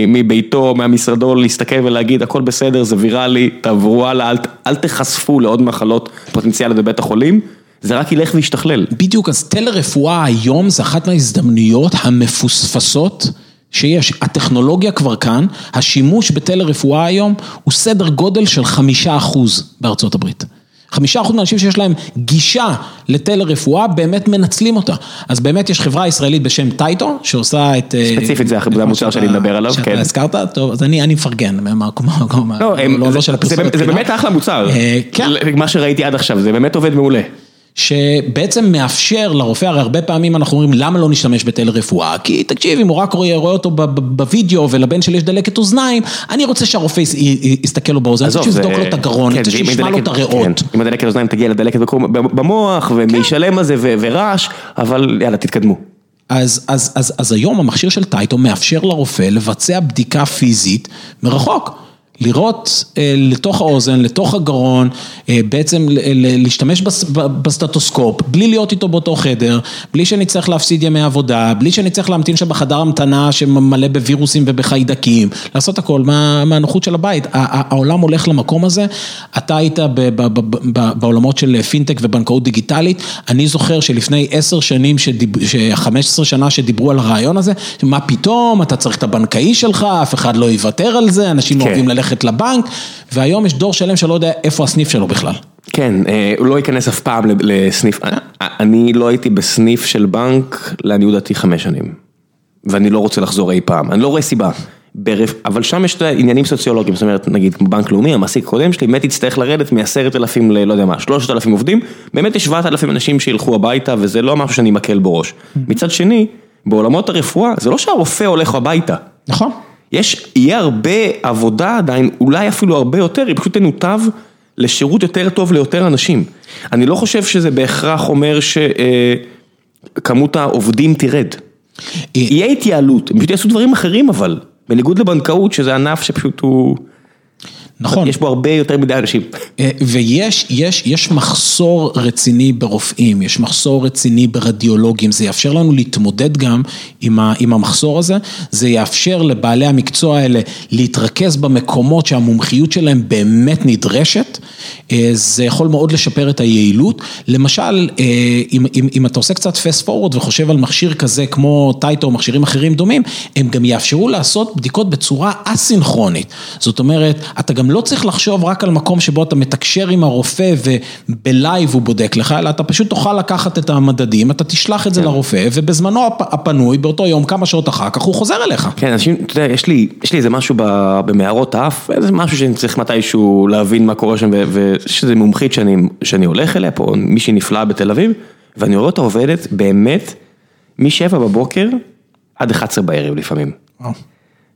מביתו, מהמשרדו להסתכל ולהגיד הכל בסדר, זה ויראלי, תעברו הלאה, אל תחשפו לעוד מחלות פוטנציאליות בבית החולים. זה רק ילך וישתכלל. בדיוק, אז טלרפואה היום זה אחת מההזדמנויות המפוספסות שיש, הטכנולוגיה כבר כאן, השימוש בטלרפואה היום הוא סדר גודל של חמישה אחוז בארצות הברית. חמישה אחוז מהאנשים שיש להם גישה לטלרפואה באמת מנצלים אותה. אז באמת יש חברה ישראלית בשם טייטו שעושה את... אה, ספציפית זה המוצר שאני מדבר עליו, כן. שאתה הזכרת? טוב, אז אני מפרגן, לא של הפרסום. זה באמת אחלה מוצר, אה, כן. מה שראיתי עד עכשיו, זה באמת עובד מעולה. שבעצם מאפשר לרופא, הרי הרבה פעמים אנחנו אומרים למה לא נשתמש בטל רפואה, כי תקשיב, אם הוא רק רואה אותו בווידאו ולבן שלי יש דלקת אוזניים, אני רוצה שהרופא יסתכל לו באוזן, אני רוצה שיבדוק לו את הגרון, אני רוצה שישמע לו את הריאות. אם הדלקת אוזניים תגיע לדלקת במוח, וישלם על זה ורעש, אבל יאללה תתקדמו. אז, אז, אז, אז היום המכשיר של טייטו מאפשר לרופא לבצע בדיקה פיזית מרחוק. לראות אה, לתוך האוזן, לתוך הגרון, אה, בעצם להשתמש בסטטוסקופ, בלי להיות איתו באותו חדר, בלי שנצטרך להפסיד ימי עבודה, בלי שנצטרך להמתין שם בחדר המתנה שמלא בווירוסים ובחיידקים, לעשות הכל מהנוחות של הבית. העולם הולך למקום הזה, אתה היית בעולמות של פינטק ובנקאות דיגיטלית, אני זוכר שלפני עשר שנים, חמש עשרה שנה שדיברו על הרעיון הזה, מה פתאום, אתה צריך את הבנקאי שלך, אף אחד לא יוותר על זה, אנשים כן. אוהבים ללכת. ללכת לבנק, והיום יש דור שלם שלא יודע איפה הסניף שלו בכלל. כן, אה, הוא לא ייכנס אף פעם לסניף, אה, אני לא הייתי בסניף של בנק לעניות דעתי חמש שנים, ואני לא רוצה לחזור אי פעם, אני לא רואה סיבה. ברף, אבל שם יש עניינים סוציולוגיים, זאת אומרת, נגיד בנק לאומי, המעסיק הקודם שלי, באמת יצטרך לרדת מעשרת אלפים ל... לא יודע מה, שלושת אלפים עובדים, באמת יש שבעת אלפים אנשים שילכו הביתה, וזה לא משהו שאני מקל בראש. מצד שני, בעולמות הרפואה, זה לא שהרופא הולך הביתה. נכון. יש, יהיה הרבה עבודה עדיין, אולי אפילו הרבה יותר, היא פשוט תנותב לשירות יותר טוב ליותר אנשים. אני לא חושב שזה בהכרח אומר שכמות העובדים תרד. יהיה התייעלות, הם פשוט יעשו דברים אחרים אבל, בניגוד לבנקאות שזה ענף שפשוט הוא... נכון. יש בו הרבה יותר מדי אנשים. אה, ויש יש, יש מחסור רציני ברופאים, יש מחסור רציני ברדיולוגים, זה יאפשר לנו להתמודד גם עם ה, עם המחסור הזה, זה יאפשר לבעלי המקצוע האלה להתרכז במקומות שהמומחיות שלהם באמת נדרשת, אה, זה יכול מאוד לשפר את היעילות. למשל, אה, אם, אם, אם אתה עושה קצת fast forward וחושב על מכשיר כזה כמו טייטו או מכשירים אחרים דומים, הם גם יאפשרו לעשות בדיקות בצורה אסינכרונית. זאת אומרת, אתה גם לא צריך לחשוב רק על מקום שבו אתה מתקשר עם הרופא ובלייב הוא בודק לך, אלא אתה פשוט תוכל לקחת את המדדים, אתה תשלח את זה כן. לרופא, ובזמנו הפנוי, באותו יום, כמה שעות אחר כך, הוא חוזר אליך. כן, אנשים, אתה יודע, יש לי, יש לי איזה משהו במערות האף, איזה משהו שאני צריך מתישהו להבין מה קורה שם, ויש איזה מומחית שאני, שאני הולך אליה פה, מישהי נפלאה בתל אביב, ואני רואה אותה עובדת באמת מ-7 בבוקר עד 11 בערב לפעמים.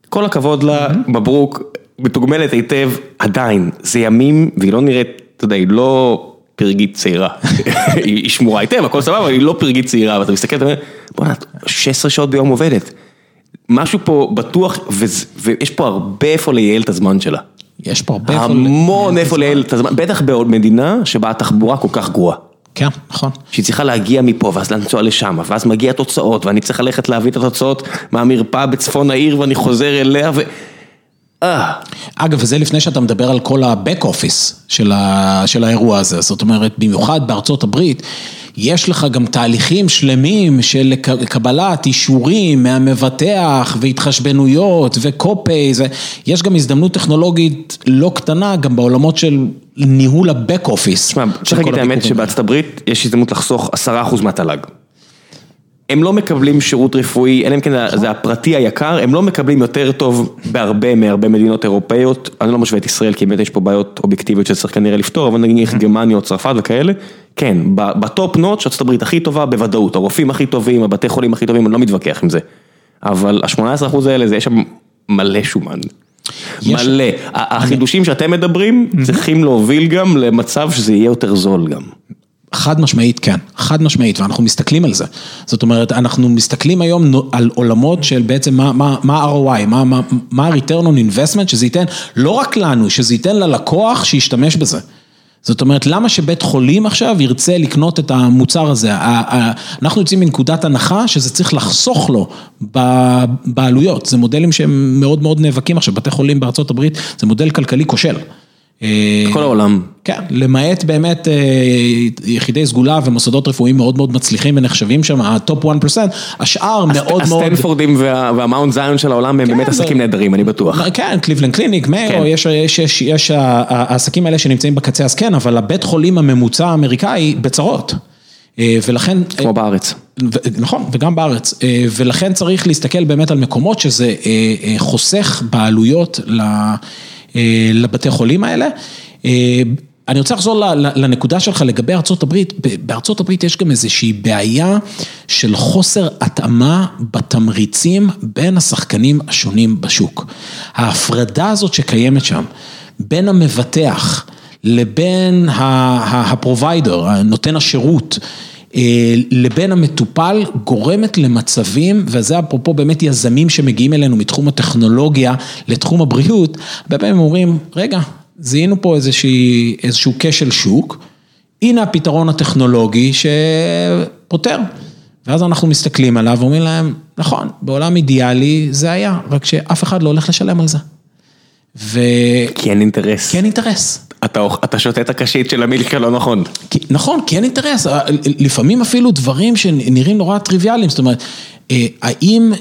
כל הכבוד לה, מברוק, מתוגמלת היטב, עדיין, זה ימים, והיא לא נראית, אתה יודע, היא לא פרגית צעירה, היא שמורה היטב, הכל סבבה, אבל היא לא פרגית צעירה, ואתה מסתכל, אתה אומר, בוא'נה, 16 שעות ביום עובדת. משהו פה בטוח, ויש פה הרבה איפה לייעל את הזמן שלה. יש פה הרבה איפה... המון איפה לייעל את הזמן, בטח בעוד מדינה שבה התחבורה כל כך גרועה. כן, נכון. שהיא צריכה להגיע מפה, ואז לנסוע לשם, ואז מגיע תוצאות, ואני צריך ללכת להביא את התוצאות מהמרפאה בצפון העיר, ואני חוזר אליה, ו... אגב, וזה לפני שאתה מדבר על כל ה-back office של, ה, של האירוע הזה, זאת אומרת, במיוחד בארצות הברית, יש לך גם תהליכים שלמים של קבלת אישורים מהמבטח והתחשבנויות וקופי, יש גם הזדמנות טכנולוגית לא קטנה גם בעולמות של ניהול ה-back office. תשמע, צריך להגיד את האמת שבארצות הברית יש הזדמנות לחסוך עשרה אחוז מהתל"ג. הם לא מקבלים שירות רפואי, אלא אם כן זה הפרטי היקר, הם לא מקבלים יותר טוב בהרבה מהרבה מדינות אירופאיות, אני לא משווה את ישראל כי באמת יש פה בעיות אובייקטיביות שצריך כנראה לפתור, אבל נגיד גרמניה או צרפת וכאלה, כן, בטופ נוט שארצות הברית הכי טובה בוודאות, הרופאים הכי טובים, הבתי חולים הכי טובים, אני לא מתווכח עם זה, אבל ה-18% האלה, יש שם מלא שומן. מלא, החידושים שאתם מדברים צריכים להוביל גם למצב שזה יהיה יותר זול גם. חד משמעית כן, חד משמעית, ואנחנו מסתכלים על זה. זאת אומרת, אנחנו מסתכלים היום על עולמות של בעצם מה ה-ROI, מה, מה ה-return on investment, שזה ייתן לא רק לנו, שזה ייתן ללקוח שישתמש בזה. זאת אומרת, למה שבית חולים עכשיו ירצה לקנות את המוצר הזה? אנחנו יוצאים מנקודת הנחה שזה צריך לחסוך לו בעלויות, זה מודלים שהם מאוד מאוד נאבקים עכשיו, בתי חולים בארצות הברית, זה מודל כלכלי כושל. כל העולם. כן, למעט באמת יחידי סגולה ומוסדות רפואיים מאוד מאוד מצליחים ונחשבים שם, ה top 1%, השאר מאוד מאוד... הסטנפורדים והמאונט זיון של העולם הם באמת עסקים נהדרים, אני בטוח. כן, קליבלנד קליניק, מאיו, יש העסקים האלה שנמצאים בקצה, אז כן, אבל הבית חולים הממוצע האמריקאי בצרות. ולכן... כמו בארץ. נכון, וגם בארץ, ולכן צריך להסתכל באמת על מקומות שזה חוסך בעלויות לבתי חולים האלה. אני רוצה לחזור לנקודה שלך לגבי בארצות הברית יש גם איזושהי בעיה של חוסר התאמה בתמריצים בין השחקנים השונים בשוק. ההפרדה הזאת שקיימת שם, בין המבטח לבין הפרוביידר, נותן השירות, לבין המטופל גורמת למצבים, וזה אפרופו באמת יזמים שמגיעים אלינו מתחום הטכנולוגיה לתחום הבריאות, הרבה פעמים אומרים, רגע, זיהינו פה איזשהו כשל שוק, הנה הפתרון הטכנולוגי שפותר. ואז אנחנו מסתכלים עליו ואומרים להם, נכון, בעולם אידיאלי זה היה, רק שאף אחד לא הולך לשלם על זה. ו... כי אין אינטרס. כי אין אינטרס. אתה, אתה שותה את הקשית של המילקה לא נכון. כי, נכון, כי אין אינטרס, לפעמים אפילו דברים שנראים נורא טריוויאליים, זאת אומרת, האם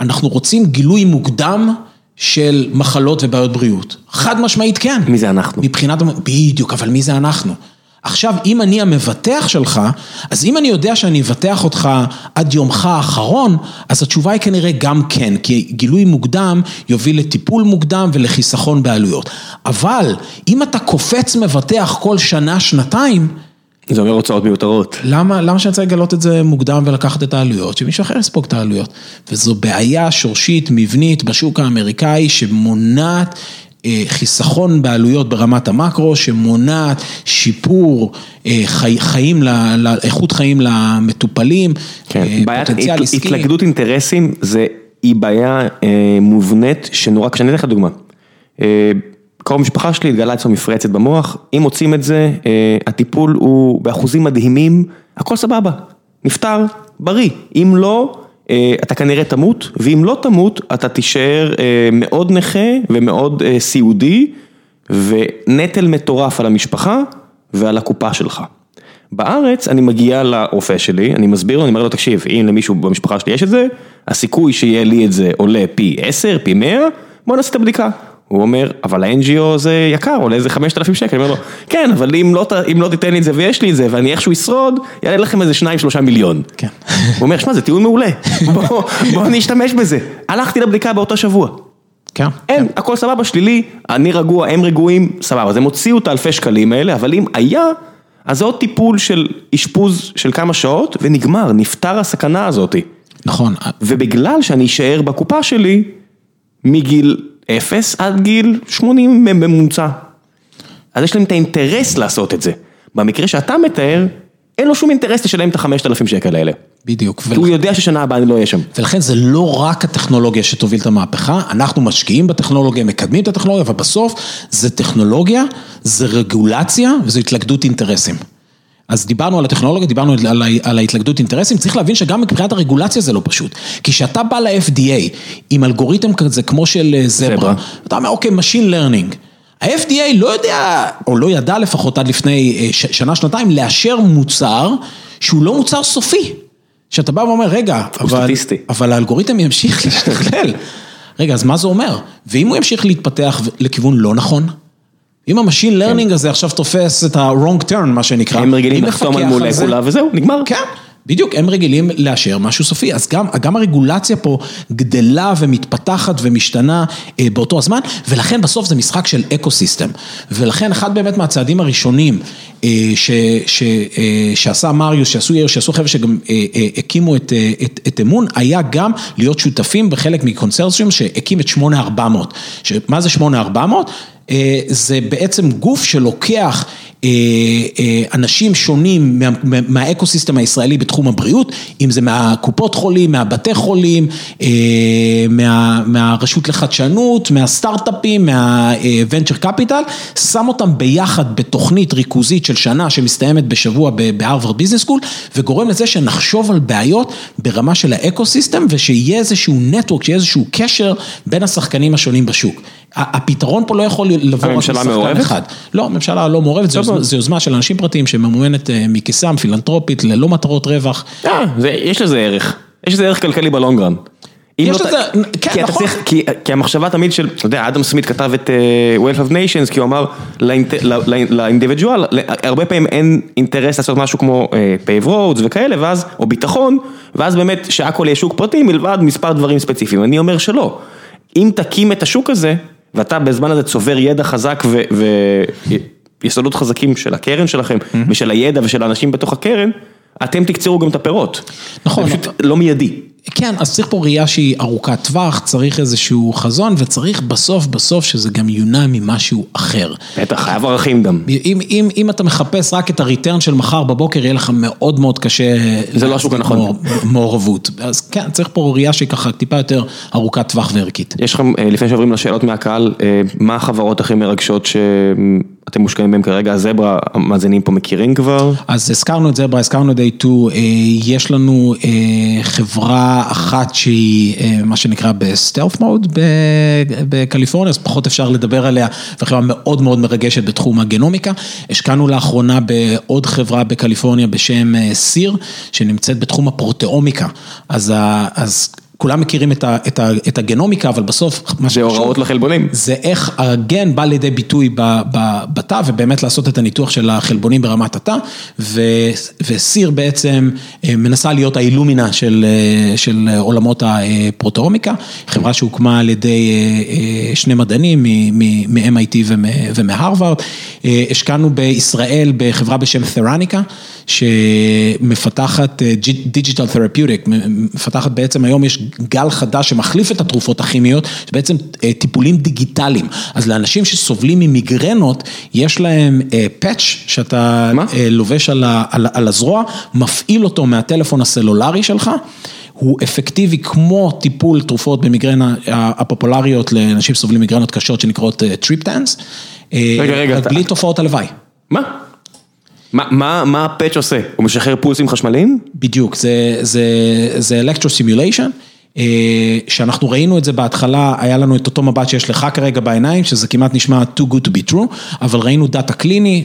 אנחנו רוצים גילוי מוקדם של מחלות ובעיות בריאות? חד משמעית כן. מי זה אנחנו? מבחינת, בדיוק, אבל מי זה אנחנו? עכשיו, אם אני המבטח שלך, אז אם אני יודע שאני אבטח אותך עד יומך האחרון, אז התשובה היא כנראה גם כן, כי גילוי מוקדם יוביל לטיפול מוקדם ולחיסכון בעלויות. אבל אם אתה קופץ מבטח כל שנה, שנתיים, זה אומר הוצאות מיותרות. למה, למה שאני רוצה לגלות את זה מוקדם ולקחת את העלויות? שמישהו אחר יספוג את העלויות. וזו בעיה שורשית, מבנית, בשוק האמריקאי, שמונעת חיסכון בעלויות ברמת המקרו, שמונעת שיפור חיים, איכות חיים למטופלים, כן, פוטנציאל עסקי. התלכדות אינטרסים זה, היא בעיה מובנית שנורא, כשאני אתן לך דוגמה. קרוב משפחה שלי התגלה אצלו מפרצת במוח, אם מוצאים את זה, הטיפול הוא באחוזים מדהימים, הכל סבבה, נפטר, בריא, אם לא, אתה כנראה תמות, ואם לא תמות, אתה תישאר מאוד נכה ומאוד סיעודי, ונטל מטורף על המשפחה ועל הקופה שלך. בארץ אני מגיע לרופא שלי, אני מסביר לו, אני אומר לו, תקשיב, אם למישהו במשפחה שלי יש את זה, הסיכוי שיהיה לי את זה עולה פי 10, פי 100, בוא נעשה את הבדיקה. הוא אומר, אבל ה-NGO זה יקר, עולה איזה 5,000 שקל, אני אומר לו, כן, אבל אם לא, אם לא תיתן לי את זה ויש לי את זה, ואני איכשהו אשרוד, יעלה לכם איזה 2-3 מיליון. כן. הוא אומר, שמע, זה טיעון מעולה, בוא, בוא אני אשתמש בזה. הלכתי לבדיקה באותו שבוע. כן. אין, כן. הכל סבבה, שלילי, אני רגוע, הם רגועים, סבבה, אז הם הוציאו את האלפי שקלים האלה, אבל אם היה, אז זה עוד טיפול של אשפוז של כמה שעות, ונגמר, נפתר הסכנה הזאתי. נכון. ובגלל שאני אשאר בקופה שלי, מגיל אפס עד גיל 80 בממוצע. אז יש להם את האינטרס לעשות את זה. במקרה שאתה מתאר, אין לו שום אינטרס לשלם את החמשת אלפים שקל האלה. בדיוק. כי הוא יודע ששנה הבאה אני לא אהיה שם. ולכן זה לא רק הטכנולוגיה שתוביל את המהפכה, אנחנו משקיעים בטכנולוגיה, מקדמים את הטכנולוגיה, אבל בסוף זה טכנולוגיה, זה רגולציה וזה התלכדות אינטרסים. אז דיברנו על הטכנולוגיה, דיברנו על, על ההתלכדות אינטרסים, צריך להבין שגם מבחינת הרגולציה זה לא פשוט. כי כשאתה בא ל-FDA עם אלגוריתם כזה כמו של זברה, אתה אומר אוקיי, Machine Learning. ה-FDA לא יודע, או לא ידע לפחות עד לפני שנה, שנתיים, לאשר מוצר שהוא לא מוצר סופי. שאתה בא ואומר, רגע, אבל, אבל האלגוריתם ימשיך להשתכלל. רגע, אז מה זה אומר? ואם הוא ימשיך להתפתח לכיוון לא נכון? אם ה machine learning הזה עכשיו תופס את ה-wrong turn, מה שנקרא, הם רגילים לחתום על מולקולה וזהו, נגמר. כן, בדיוק, הם רגילים לאשר משהו סופי, אז גם, גם הרגולציה פה גדלה ומתפתחת ומשתנה אה, באותו הזמן, ולכן בסוף זה משחק של ecosystem, ולכן אחד באמת מהצעדים הראשונים אה, ש, ש, אה, שעשה מריוס, שעשו יאיר, שעשו חבר'ה שגם אה, אה, הקימו את, אה, את, את אמון, היה גם להיות שותפים בחלק מקונסרסיום שהקים את 8400, מה זה 8400? זה בעצם גוף שלוקח אנשים שונים מהאקוסיסטם הישראלי בתחום הבריאות, אם זה מהקופות חולים, מהבתי חולים, מה, מהרשות לחדשנות, מהסטארט-אפים, מה-venture capital, שם אותם ביחד בתוכנית ריכוזית של שנה שמסתיימת בשבוע בהרווארד ביזנס סקול, וגורם לזה שנחשוב על בעיות ברמה של ה ecosystem ושיהיה איזשהו network, שיהיה איזשהו קשר בין השחקנים השונים בשוק. הפתרון פה לא יכול לבוא רק משחקן מעורבת? אחד. לא, הממשלה לא מעורבת, זו יוזמה- יוזמה של אנשים פרטיים שממומנת אה, מכיסם, פילנטרופית, ללא מטרות רווח. אה, זה, יש לזה ערך. יש לזה ערך כלכלי ב long run. יש לא לזה- כן, כי אתה נכון. צריך, כי, כי המחשבה תמיד של, אתה יודע, אדם סמית כתב את uh, Wealth of Nations, כי הוא אמר לאינדיבידואל, הרבה פעמים אין אינטרס לעשות משהו כמו uh, pave roads וכאלה, ואז, או ביטחון, ואז באמת שהכל יהיה שוק פרטי מלבד מספר דברים ספציפיים. אני אומר שלא. אם תקים את השוק הזה, ואתה בזמן הזה צובר ידע חזק ו... ו... יסודות חזקים של הקרן שלכם, ושל הידע ושל האנשים בתוך הקרן, אתם תקצרו גם את הפירות. נכון. זה פשוט לא מיידי. כן, אז צריך פה ראייה שהיא ארוכת טווח, צריך איזשהו חזון, וצריך בסוף בסוף שזה גם יונע ממשהו אחר. בטח, חייב ערכים גם. אם, אם, אם אתה מחפש רק את הריטרן של מחר בבוקר, יהיה לך מאוד מאוד קשה... זה לא השוק הנכון. מעור- מעורבות. אז כן, צריך פה ראייה שהיא ככה טיפה יותר ארוכת טווח וערכית. יש לכם, אה, לפני שעוברים לשאלות מהקהל, אה, מה החברות הכי מרגשות שאתם מושקעים בהן כרגע? הזברה, המאזינים פה מכירים כבר? אז הזכרנו את זברה, הזכרנו את day 2, יש לנו אה, חברה אחת שהיא אה, מה שנקרא בסטלף מוד בקליפורניה, אז פחות אפשר לדבר עליה, וחברה מאוד מאוד מרגשת בתחום הגנומיקה. השקענו לאחרונה בעוד חברה בקליפורניה בשם אה, סיר, שנמצאת בתחום הפרוטאומיקה. אז, אז כולם מכירים את, ה, את, ה, את הגנומיקה, אבל בסוף זה הוראות לחלבונים. זה איך הגן בא לידי ביטוי ב- ב- בתא, ובאמת לעשות את הניתוח של החלבונים ברמת התא, וסיר בעצם אה, מנסה להיות האילומינה של, אה, של עולמות הפרוטאומיקה, חברה שהוקמה על ידי אה, שני מדענים מ-MIT ומ- ומהרווארד. השקענו בישראל בחברה בשם ת'רניקה, שמפתחת דיג'יטל תרפיוטיק, מפתחת בעצם היום יש גל חדש שמחליף את התרופות הכימיות, שבעצם אה, טיפולים דיגיטליים. אז לאנשים שסובלים ממיגרנות, יש להם patch שאתה מה? אה, לובש על ה- על על הזרוע, מפעיל אותו מהטלפון הסלולרי שלך. הוא אפקטיבי כמו טיפול תרופות במיגרנה הפופולריות לאנשים שסובלים מיגרנות קשות שנקראות triptans. רגע, רגע, אתה- בלי תופעות הלוואי. מה? מה, מה, מה ה patch עושה? הוא משחרר פולסים חשמליים? בדיוק, זה, זה, זה electrostimulation, שאנחנו ראינו את זה בהתחלה, היה לנו את אותו מבט שיש לך כרגע בעיניים, שזה כמעט נשמע too good to be true, אבל ראינו דאטה קליני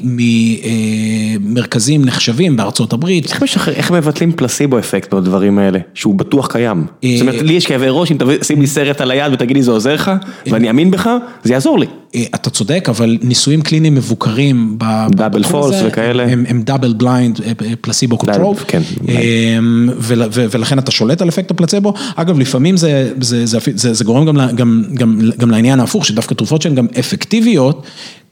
ממרכזים נחשבים בארצות הברית. איך משחרר, איך מבטלים placebo effect בדברים האלה? שהוא בטוח קיים. אה, זאת אומרת, לי יש כאבי ראש, אם תשים לי סרט על היד ותגיד לי זה עוזר לך, ואני אאמין בך, זה יעזור לי. אה, אתה צודק, אבל ניסויים קליניים מבוקרים double pulse וכאלה. הם, הם double blind, placebo control, כן, ולכן אתה שולט על אפקט הפלצבו. אגב, לפעמים זה, זה, זה, זה, זה גורם גם, גם, גם, גם לעניין ההפוך, שדווקא תרופות שהן גם אפקטיביות,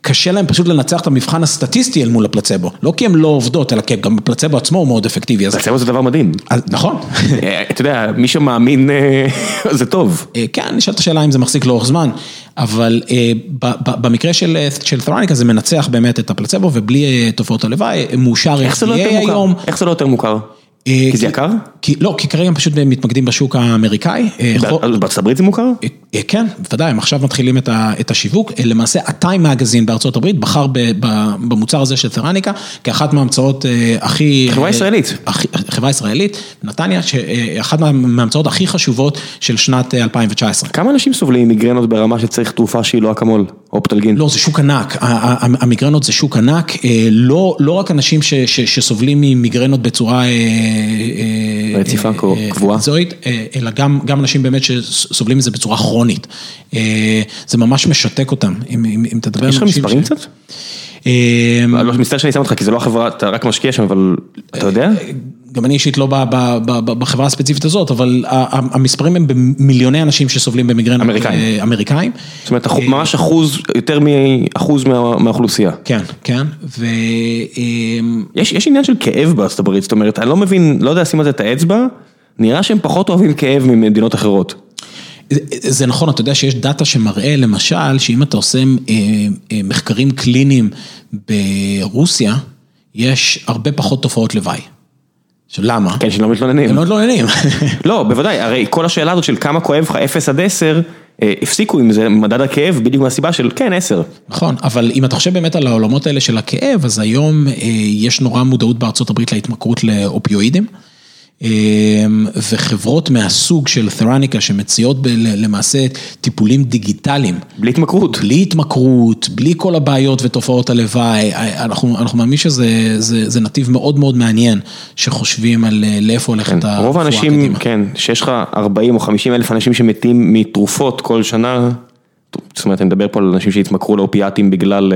קשה להן פשוט לנצח את המבחן הסטטיסטי אל מול הפלצבו. לא כי הן לא עובדות, אלא כי גם הפלצבו עצמו הוא מאוד אפקטיבי. אז, פלסבו זה דבר מדהים. נכון. אה, אתה יודע, מי שמאמין אה, זה טוב. אה, כן, נשאלת השאלה אם זה מחזיק לאורך זמן, אבל במקרה של ת'רניקה זה מנצח באמת את הפלצבו ובלי תופעות הלוואי, מאושר לא FDA? היום. איך זה לא יותר מוכר? אה, כי זה יקר? כי, לא, כי כרגע הם פשוט מתמקדים בשוק האמריקאי. אה, בארצות הברית זה מוכר? אה, כן, בוודאי, הם עכשיו מתחילים את השיווק. למעשה, הטיים מגזין בארצות הברית בחר במוצר הזה של ת'רניקה כאחת מההמצאות הכי... חברה ישראלית. חברה ישראלית, נתניה, שאחת מה- מההמצאות הכי חשובות של שנת אה, 2019. כמה אנשים סובלים ממיגרנות ברמה שצריך תרופה שהיא לא אקמול, או פטלגין? לא, זה שוק ענק, המיגרנות זה שוק ענק, לא, לא רק אנשים ש, ש, שסובלים ממיגרנות בצורה רציפה, אה, קבועה. אקזואית, אה, אלא גם, גם אנשים באמת שסובלים מזה בצורה כרונית. אה, זה ממש משתק אותם, אם, אם, אם תדבר יש לך עם אנשים מספרים ש- קצת? אה, לא, מצטער שאני שם אותך, כי זה לא החברה, אתה רק משקיע שם, אבל אתה יודע? גם אני אישית לא בחברה הספציפית הזאת, אבל המספרים הם במיליוני אנשים שסובלים במיגרנות אמריקאים. אה, אמריקאים. זאת אומרת, אחוז- ממש אחוז, יותר מאחוז מה- מהאוכלוסייה. כן, כן, ו... אה, יש, יש עניין של כאב בארצות הברית, זאת אומרת, אני לא מבין, לא יודע לשים על זה את האצבע, נראה שהם פחות אוהבים כאב ממדינות אחרות. זה- זה נכון, אתה יודע שיש דאטה שמראה למשל, שאם אתה עושה אה, אה, מחקרים קליניים ברוסיה, יש הרבה פחות תופעות לוואי. למה? כן, שלא מתלוננים. הם לא מתלוננים. לא, בוודאי, הרי כל השאלה הזאת של כמה כואב לך 0 עד 10, אה, הפסיקו עם זה, מדד הכאב, בדיוק מהסיבה של כן, 10. נכון, אבל אם אתה חושב באמת על העולמות האלה של הכאב, אז היום אה, יש נורא מודעות בארצות הברית להתמכרות לאופיואידים. וחברות מהסוג של ת'רניקה שמציעות למעשה טיפולים דיגיטליים. בלי התמכרות. בלי התמכרות, בלי כל הבעיות ותופעות הלוואי, אנחנו מאמינים שזה נתיב מאוד מאוד מעניין, שחושבים על לאיפה הולכת הרפואה קדימה. רוב האנשים, כן, שיש לך 40 או 50 אלף אנשים שמתים מתרופות כל שנה, זאת אומרת, אני מדבר פה על אנשים שהתמכרו לאופיאטים בגלל...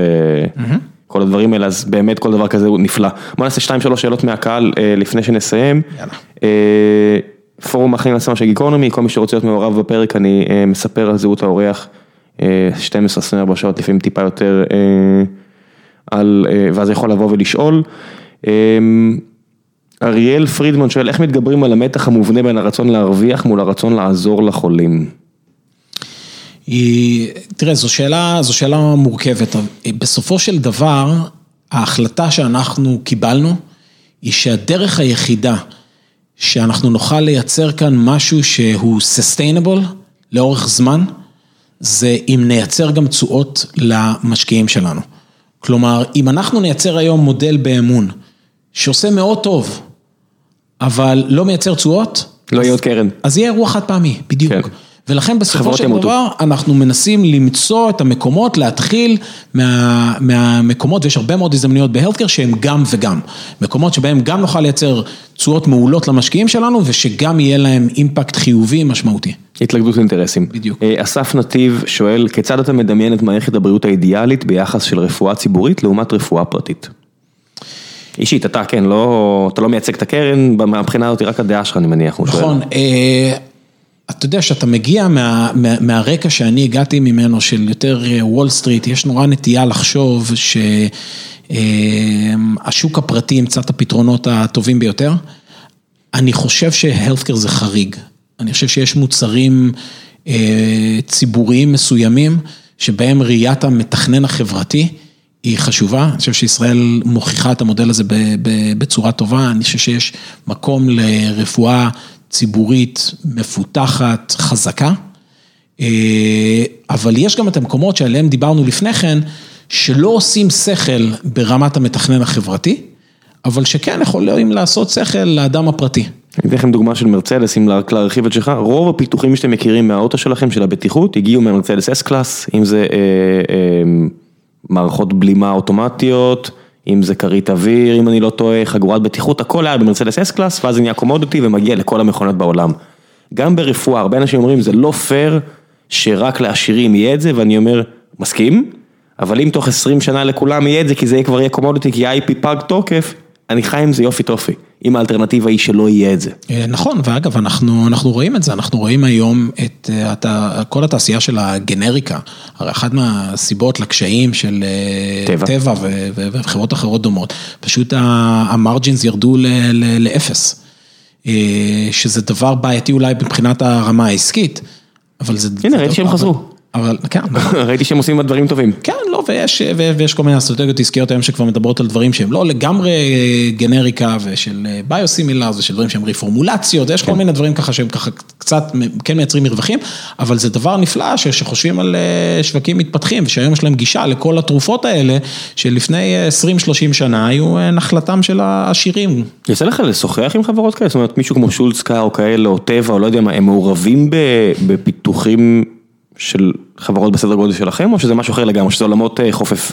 כל הדברים האלה, אז באמת כל דבר כזה הוא נפלא. בוא נעשה שתיים שלוש שאלות מהקהל לפני שנסיים. יאללה. פורום החיים עצמם של גיקונומי, כל מי שרוצה להיות מעורב בפרק, אני מספר על זהות האורח 12-24 שעות, לפעמים טיפה יותר, על, ואז יכול לבוא ולשאול. אריאל פרידמן שואל, איך מתגברים על המתח המובנה בין הרצון להרוויח מול הרצון לעזור לחולים? תראה, זו שאלה, זו שאלה מורכבת, בסופו של דבר, ההחלטה שאנחנו קיבלנו, היא שהדרך היחידה שאנחנו נוכל לייצר כאן משהו שהוא sustainable לאורך זמן, זה אם נייצר גם תשואות למשקיעים שלנו. כלומר, אם אנחנו נייצר היום מודל באמון, שעושה מאוד טוב, אבל לא מייצר תשואות, לא יהיה עוד קרן. אז יהיה אירוע חד פעמי, בדיוק. כן. ולכן בסופו של דבר, אנחנו מנסים למצוא את המקומות, להתחיל מהמקומות, ויש הרבה מאוד הזדמנויות בהלטקר שהם גם וגם. מקומות שבהם גם נוכל לייצר תשואות מעולות למשקיעים שלנו, ושגם יהיה להם אימפקט חיובי משמעותי. התלכדות אינטרסים. בדיוק. אסף נתיב שואל, כיצד אתה מדמיין את מערכת הבריאות האידיאלית ביחס של רפואה ציבורית לעומת רפואה פרטית? אישית, אתה כן, לא, אתה לא מייצג את הקרן, מהבחינה הזאת רק הדעה שלך אני מניח. נכון. אתה יודע שאתה מגיע מהרקע שאני הגעתי ממנו של יותר וול סטריט, יש נורא נטייה לחשוב שהשוק הפרטי ימצא את הפתרונות הטובים ביותר. אני חושב שהלפקר זה חריג, אני חושב שיש מוצרים ציבוריים מסוימים, שבהם ראיית המתכנן החברתי היא חשובה, אני חושב שישראל מוכיחה את המודל הזה בצורה טובה, אני חושב שיש מקום לרפואה ציבורית מפותחת, חזקה, אבל יש גם את המקומות שעליהם דיברנו לפני כן, שלא עושים שכל ברמת המתכנן החברתי, אבל שכן יכולים לעשות שכל לאדם הפרטי. אני אתן לכם דוגמה של מרצדס, אם להרחיב את שלך, רוב הפיתוחים שאתם מכירים מהאוטו שלכם, של הבטיחות, הגיעו מהמרצדס S-Class, אם זה מערכות בלימה אוטומטיות, אם זה כרית אוויר, אם אני לא טועה, חגורת בטיחות, הכל היה במרצדס S-Class, ואז זה נהיה קומודיטי ומגיע לכל המכונות בעולם. גם ברפואה, הרבה אנשים אומרים, זה לא פייר שרק לעשירים יהיה את זה, ואני אומר, מסכים, אבל אם תוך 20 שנה לכולם יהיה את זה, כי זה כבר יהיה קומודיטי, כי IP פג תוקף, אני חי עם זה יופי טופי, אם האלטרנטיבה היא שלא יהיה את זה. נכון, ואגב, אנחנו רואים את זה, אנחנו רואים היום את כל התעשייה של הגנריקה, הרי אחת מהסיבות לקשיים של טבע וחברות אחרות דומות, פשוט המרג'ינס ירדו לאפס, שזה דבר בעייתי אולי מבחינת הרמה העסקית, אבל זה... הנה, ראיתי שהם חזרו. אבל כן. ראיתי שהם עושים דברים טובים. כן, לא, ויש כל מיני אסטרטגיות עסקיות היום שכבר מדברות על דברים שהם לא לגמרי גנריקה ושל ביוסימילר ושל דברים שהם ריפורמולציות, יש כל מיני דברים ככה שהם ככה קצת כן מייצרים מרווחים, אבל זה דבר נפלא שחושבים על שווקים מתפתחים ושהיום יש להם גישה לכל התרופות האלה שלפני 20-30 שנה היו נחלתם של העשירים. יצא לך לשוחח עם חברות כאלה? זאת אומרת מישהו כמו שולצקה או כאלה או טבע או לא יודע מה, הם מעורבים בפיתוחים של חברות בסדר גודל שלכם, או שזה משהו אחר לגמרי, שזה עולמות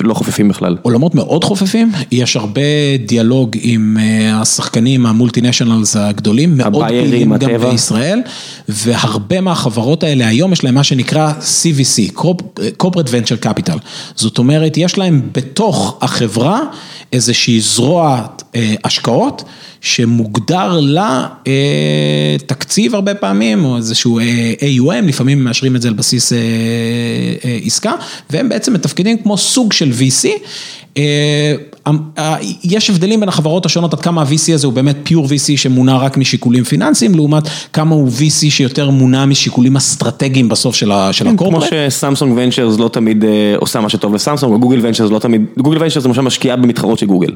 לא חופפים בכלל? עולמות מאוד חופפים, יש הרבה דיאלוג עם השחקנים המולטינשיונלס הגדולים, מאוד פעילים גם בישראל, והרבה מהחברות האלה היום יש להם מה שנקרא CVC, Corporate Venture Capital, זאת אומרת, יש להם בתוך החברה איזושהי זרוע השקעות, שמוגדר לה תקציב הרבה פעמים, או איזשהו AUM, לפעמים מאשרים את זה על בסיס עסקה, והם בעצם מתפקידים כמו סוג של VC. יש הבדלים בין החברות השונות עד כמה ה-VC הזה הוא באמת פיור VC שמונע רק משיקולים פיננסיים, לעומת כמה הוא VC שיותר מונע משיקולים אסטרטגיים בסוף של הקורפרט. כמו שסמסונג ונצ'רס לא תמיד עושה מה שטוב לסמסונג, או גוגל ונצ'רס לא תמיד, גוגל ונצ'רס למשל משקיעה במתחרות של גוגל,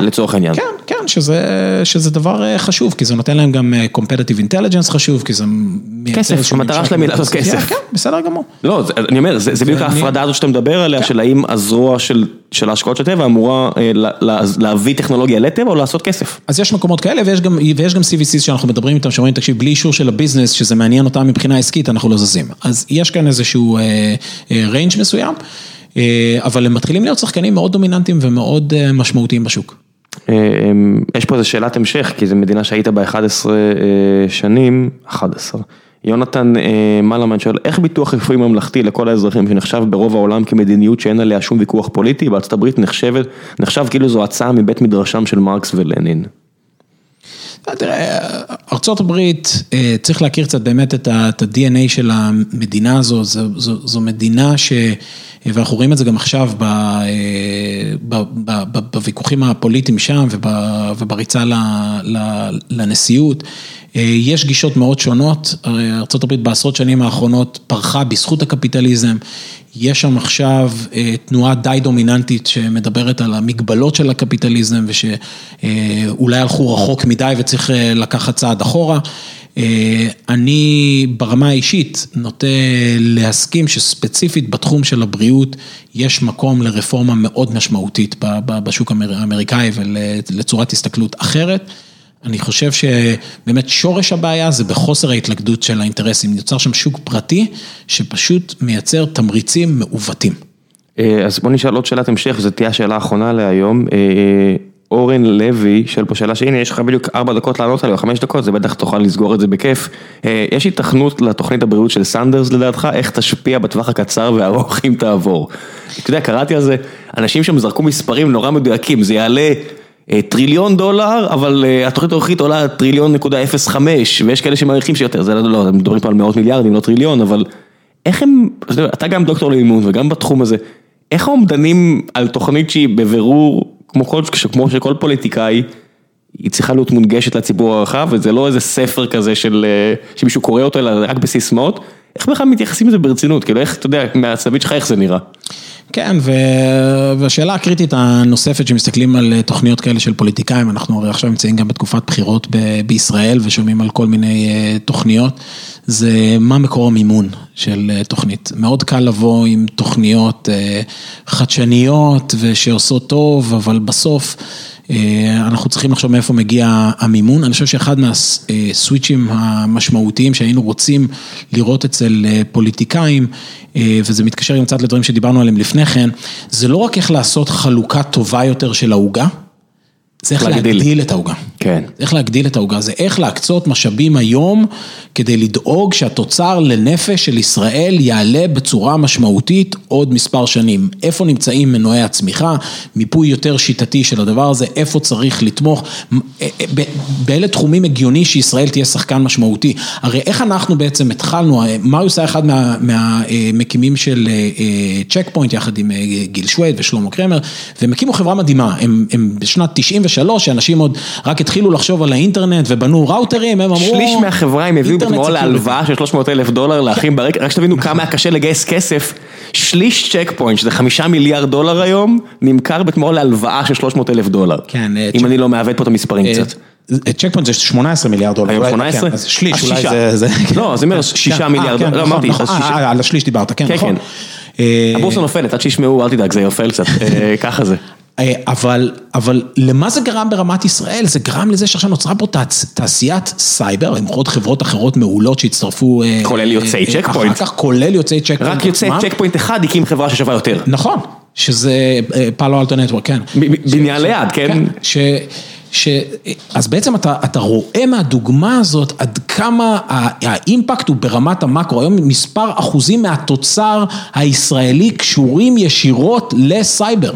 לצורך העניין. כן, כן. כן, שזה, שזה דבר חשוב, כי זה נותן להם גם Competitive Intelligence חשוב, כי זה מייצר... כסף, המטרה שלהם היא לעשות כסף. כן, בסדר גמור. לא, אני אומר, זה בדיוק ההפרדה הזאת שאתה מדבר עליה, כן. של האם הזרוע של ההשקעות של טבע אמורה להביא טכנולוגיה לטבע או לעשות כסף. אז יש מקומות כאלה ויש גם ויש גם CVCs שאנחנו מדברים איתם, שאומרים, תקשיב, בלי אישור של ה business, שזה מעניין אותם מבחינה עסקית, אנחנו לא זזים. אז יש כאן איזשהו range מסוים. אבל הם מתחילים להיות שחקנים מאוד דומיננטיים ומאוד משמעותיים בשוק. יש פה איזה שאלת המשך, כי זו מדינה שהיית ב-11 שנים, 11. יונתן מלאמן שואל, איך ביטוח רפואי ממלכתי לכל האזרחים שנחשב ברוב העולם כמדיניות שאין עליה שום ויכוח פוליטי, בארצות הברית נחשב כאילו זו הצעה מבית מדרשם של מרקס ולנין. תראה, ארה"ב צריך להכיר קצת באמת את ה-DNA של המדינה הזו, זו מדינה ש... ואנחנו רואים את זה גם עכשיו בוויכוחים הפוליטיים שם ובריצה לנשיאות. יש גישות מאוד שונות, ארה"ב בעשרות שנים האחרונות פרחה בזכות הקפיטליזם, יש שם עכשיו תנועה די דומיננטית שמדברת על המגבלות של הקפיטליזם ושאולי הלכו רחוק מדי וצריך לקחת צעד אחורה. אני ברמה האישית נוטה להסכים שספציפית בתחום של הבריאות יש מקום לרפורמה מאוד משמעותית בשוק האמריקאי ולצורת הסתכלות אחרת. אני חושב שבאמת שורש הבעיה זה בחוסר ההתלכדות של האינטרסים, נוצר שם שוק פרטי שפשוט מייצר תמריצים מעוותים. אז בוא נשאל עוד שאלת המשך, וזו תהיה השאלה האחרונה להיום. אורן לוי שואל פה שאלה שהנה יש לך בדיוק ארבע דקות לענות עליה, חמש דקות, זה בטח תוכל לסגור את זה בכיף. יש התכנות לתוכנית הבריאות של סנדרס לדעתך, איך תשפיע בטווח הקצר והארוך אם תעבור. אתה יודע, קראתי על זה, אנשים שם זרקו מספרים נורא מדויקים, זה יעלה טריליון דולר, אבל התוכנית הנוכחית עולה טריליון נקודה אפס חמש, ויש כאלה שמעריכים שיותר, זה לא, הם מדברים פה על מאות מיליארדים, לא טריליון, אבל איך הם, אתה גם דוקטור לאימון וגם בתחום הזה, איך האומדנים על תוכנית שהיא בבירור כמו כל, כמו שכל פוליטיקאי, היא צריכה להיות מונגשת לציבור הרחב, וזה לא איזה ספר כזה של, שמישהו קורא אותו, אלא רק בסיסמאות. איך בכלל מתייחסים לזה ברצינות? כאילו איך, אתה יודע, מהצוות שלך איך זה נראה? כן, והשאלה הקריטית הנוספת שמסתכלים על תוכניות כאלה של פוליטיקאים, אנחנו הרי עכשיו נמצאים גם בתקופת בחירות בישראל ושומעים על כל מיני תוכניות, זה מה מקור המימון של תוכנית. מאוד קל לבוא עם תוכניות חדשניות ושעושות טוב, אבל בסוף אנחנו צריכים לחשוב מאיפה מגיע המימון. אני חושב שאחד מהסוויצ'ים המשמעותיים שהיינו רוצים לראות אצל פוליטיקאים, וזה מתקשר עם קצת לדברים שדיברנו עליהם לפני כן, זה לא רק איך לעשות חלוקה טובה יותר של העוגה, זה איך להגדיל את העוגה. כן. איך להגדיל את העוגה, זה איך להקצות משאבים היום כדי לדאוג שהתוצר לנפש של ישראל יעלה בצורה משמעותית עוד מספר שנים. איפה נמצאים מנועי הצמיחה, מיפוי יותר שיטתי של הדבר הזה, איפה צריך לתמוך, באלה תחומים הגיוני שישראל תהיה שחקן משמעותי. הרי איך אנחנו בעצם התחלנו, מריוס היה אחד מהמקימים של צ'ק פוינט יחד עם גיל שוייד ושלמה קרמר, והם הקימו חברה מדהימה, הם בשנת 93, שאנשים עוד רק התחילו לחשוב על האינטרנט ובנו ראוטרים, הם אמרו... שליש מהחברה הם הביאו בתמורה להלוואה של 300 אלף דולר לאחים ברקע, רק שתבינו כמה היה קשה לגייס כסף, שליש צ'ק פוינט, שזה חמישה מיליארד דולר היום, נמכר בתמורה להלוואה של 300 אלף דולר. כן. אם אני לא מעוות פה את המספרים קצת. צ'ק פוינט זה 18 מיליארד דולר. היום 18? אז שליש, אולי זה... לא, זה אומר שישה מיליארד דולר, לא אמרתי. על השליש דיברת, כן, נכון. הבורסה נופלת, עד שישמעו, אל תדאג, זה יופל קצת, ככה זה. אבל, אבל למה זה גרם למדינת ישראל? זה גרם לזה שעכשיו נוצרה פה תעשיית סייבר, עם עוד חברות אחרות מעולות שהצטרפו. כולל יוצאי צ'ק פוינט. אחר כך כולל יוצאי צ'ק פוינט. רק יוצאי צ'ק פוינט אחד הקים חברה ששווה יותר. נכון, שזה פאלו אלטו נטוורק, כן. בניין ליד, כן. ש... אז בעצם אתה, אתה רואה מהדוגמה הזאת עד כמה האימפקט הוא ברמת המקרו, היום מספר אחוזים מהתוצר הישראלי קשורים ישירות לסייבר.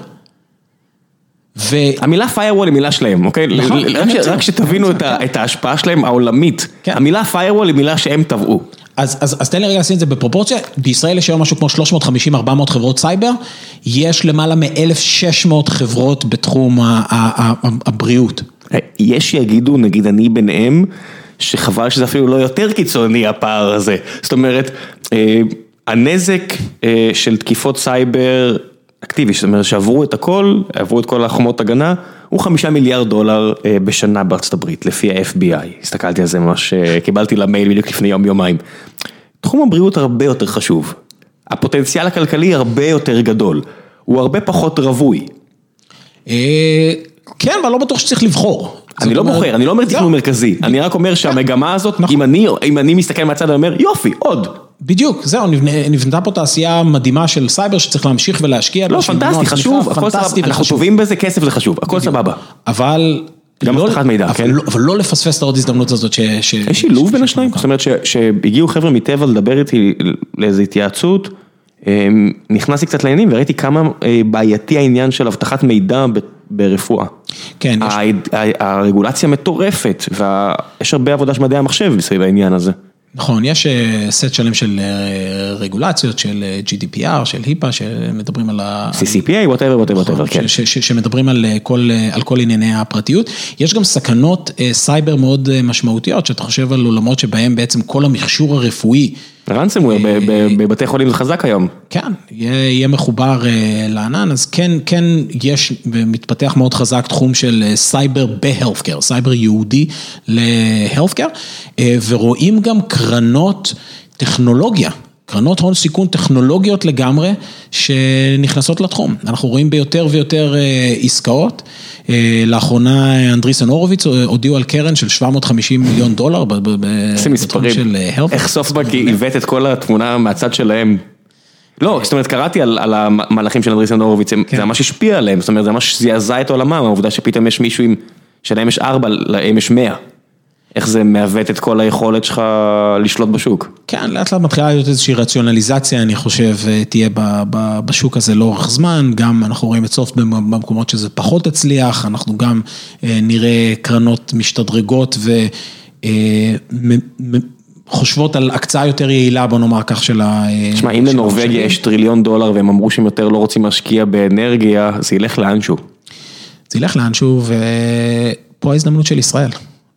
המילה firewall היא מילה שלהם, אוקיי? רק שתבינו את ההשפעה שלהם העולמית, המילה firewall היא מילה שהם טבעו. אז תן לי רגע לשים את זה בפרופורציה, בישראל יש היום משהו כמו 350-400 חברות סייבר, יש למעלה מ-1,600 חברות בתחום הבריאות. יש שיגידו, נגיד אני ביניהם, שחבל שזה אפילו לא יותר קיצוני הפער הזה, זאת אומרת, הנזק של תקיפות סייבר, אקטיבי, זאת אומרת שעברו את הכל, עברו את כל החומות הגנה, הוא חמישה מיליארד דולר אה, בשנה בארצות הברית, לפי ה-FBI. הסתכלתי על זה ממש, אה, קיבלתי למייל בדיוק לפני יום יומיים. תחום הבריאות הרבה יותר חשוב. הפוטנציאל הכלכלי הרבה יותר גדול. הוא הרבה פחות רווי. אה, כן, אבל לא בטוח שצריך לבחור. אני לא בוחר, אני לא אומר תכנון מרכזי, אני רק אומר שהמגמה הזאת, נכון. אם אני מסתכל מהצד, אני אומר יופי, עוד. בדיוק, זהו, נבנתה פה תעשייה מדהימה של סייבר שצריך להמשיך ולהשקיע. לא, פנטסטי, חשוב, אנחנו טובים בזה, כסף זה חשוב, הכל סבבה. אבל... גם לא- אבטחת מידע, כן. אבל לא לפספס את העוד הזדמנות הזאת ש... יש שילוב בין השניים? זאת אומרת שהגיעו חבר'ה מטבע לדבר איתי לאיזו התייעצות, נכנסתי קצת לעניינים וראיתי כמה אה, בעייתי העניין של אבטחת מידע ברפואה. כן. הרגולציה מטורפת, ויש הרבה עבודה של מדעי המחשב מסביב העניין הזה. נכון, יש סט שלם של רגולציות, של GDPR, של היפה, שמדברים על ה... CCPA, whatever, whatever, whatever, כן. שמדברים על כל ענייני הפרטיות. יש גם סכנות סייבר מאוד משמעותיות, שאתה חושב על עולמות שבהם בעצם כל המכשור הרפואי. ransomware בבתי חולים זה חזק היום. כן, יהיה מחובר לענן, אז כן, כן יש ומתפתח מאוד חזק תחום של סייבר ב-healthcare, סייבר ייעודי ל-healthcare, ורואים גם קרנות טכנולוגיה. קרנות הון סיכון טכנולוגיות לגמרי שנכנסות לתחום, אנחנו רואים ביותר ויותר עסקאות, לאחרונה אנדריסן הורוביץ הודיעו על קרן של 750 מיליון דולר בתחום של health. איך סופטבנק עיוות את כל התמונה מהצד שלהם. לא, זאת אומרת קראתי על המהלכים של אנדריסן הורוביץ, זה ממש השפיע עליהם, זאת אומרת זה ממש זעזע את עולמם, העובדה שפתאום יש מישהו שלהם יש 4, להם יש 100. איך זה מעוות את כל היכולת שלך לשלוט בשוק. כן, לאט לאט מתחילה להיות איזושהי רציונליזציה, אני חושב, תהיה בשוק הזה לאורך זמן, גם אנחנו רואים את סופט במקומות שזה פחות הצליח, אנחנו גם נראה קרנות משתדרגות וחושבות על הקצאה יותר יעילה, בוא נאמר כך, של ה... תשמע, אם לנורבגיה יש טריליון דולר והם אמרו שהם יותר לא רוצים להשקיע באנרגיה, זה ילך לאנשהו. זה ילך לאנשהו ופה ההזדמנות של ישראל.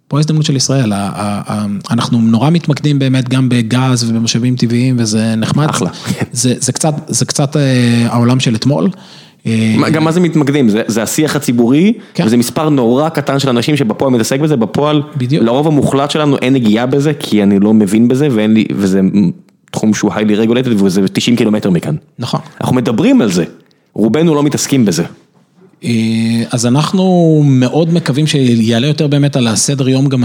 פה ההזדמנות של ישראל, אנחנו נורא מתמקדים באמת גם בגז ובמשאבים טבעיים וזה נחמד. אחלה. זה קצת העולם של אתמול. גם מה זה מתמקדים, זה השיח הציבורי, וזה מספר נורא קטן של אנשים שבפועל מתעסק בזה, בפועל, לרוב המוחלט שלנו אין נגיעה בזה, כי אני לא מבין בזה, וזה תחום שהוא highly regulated, וזה 90 קילומטר מכאן. נכון. אנחנו מדברים על זה, רובנו לא מתעסקים בזה. אז אנחנו מאוד מקווים שיעלה יותר באמת על הסדר יום גם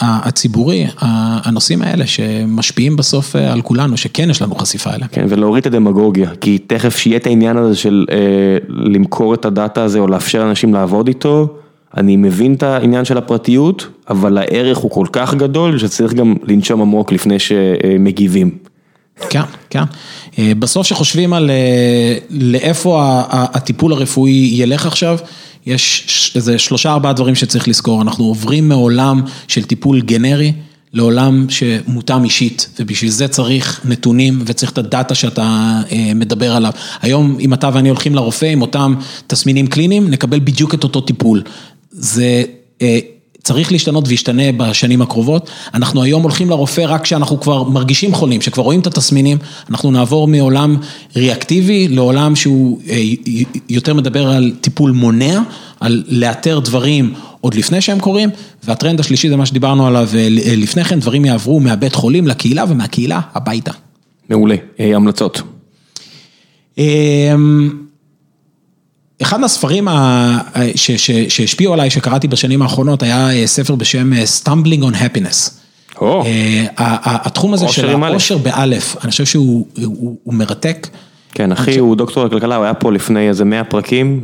הציבורי, הנושאים האלה שמשפיעים בסוף על כולנו, שכן יש לנו חשיפה אליהם. כן, ולהוריד את הדמגוגיה, כי תכף שיהיה את העניין הזה של למכור את הדאטה הזה או לאפשר לאנשים לעבוד איתו, אני מבין את העניין של הפרטיות, אבל הערך הוא כל כך גדול שצריך גם לנשום עמוק לפני שמגיבים. כן, כן. בסוף שחושבים על לאיפה הטיפול הרפואי ילך עכשיו, יש איזה שלושה ארבעה דברים שצריך לזכור, אנחנו עוברים מעולם של טיפול גנרי לעולם שמותאם אישית, ובשביל זה צריך נתונים וצריך את הדאטה שאתה מדבר עליו. היום אם אתה ואני הולכים לרופא עם אותם תסמינים קליניים, נקבל בדיוק את אותו טיפול. זה צריך להשתנות וישתנה בשנים הקרובות, אנחנו היום הולכים לרופא רק כשאנחנו כבר מרגישים חולים, שכבר רואים את התסמינים, אנחנו נעבור מעולם ריאקטיבי לעולם שהוא יותר מדבר על טיפול מונע, על לאתר דברים עוד לפני שהם קורים, והטרנד השלישי זה מה שדיברנו עליו לפני כן, דברים יעברו מהבית חולים לקהילה ומהקהילה הביתה. מעולה, המלצות. אחד מהספרים שהשפיעו עליי, שקראתי בשנים האחרונות, היה ספר בשם Stumbling on Happiness. התחום הזה של העושר באלף, אני חושב שהוא מרתק. כן, אחי הוא דוקטור לכלכלה, הוא היה פה לפני איזה 100 פרקים,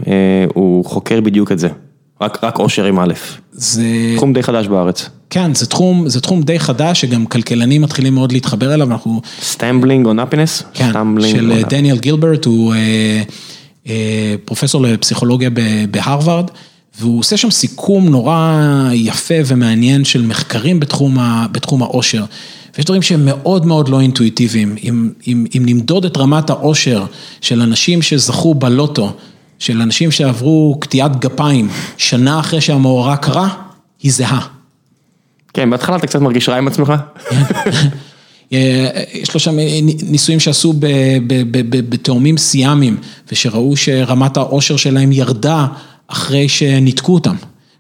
הוא חוקר בדיוק את זה, רק עושר עם א'. זה תחום די חדש בארץ. כן, זה תחום די חדש, שגם כלכלנים מתחילים מאוד להתחבר אליו, אנחנו... Stumbling on Happiness? כן, של דניאל גילברט, הוא... פרופסור לפסיכולוגיה בהרווארד, והוא עושה שם סיכום נורא יפה ומעניין של מחקרים בתחום העושר. ויש דברים שהם מאוד מאוד לא אינטואיטיביים, אם נמדוד את רמת העושר של אנשים שזכו בלוטו, של אנשים שעברו קטיעת גפיים, שנה אחרי שהמאורע קרה, היא זהה. כן, בהתחלה אתה קצת מרגיש רע עם עצמך. יש לו שם ניסויים שעשו בתאומים סיאמיים, ושראו שרמת העושר שלהם ירדה אחרי שניתקו אותם.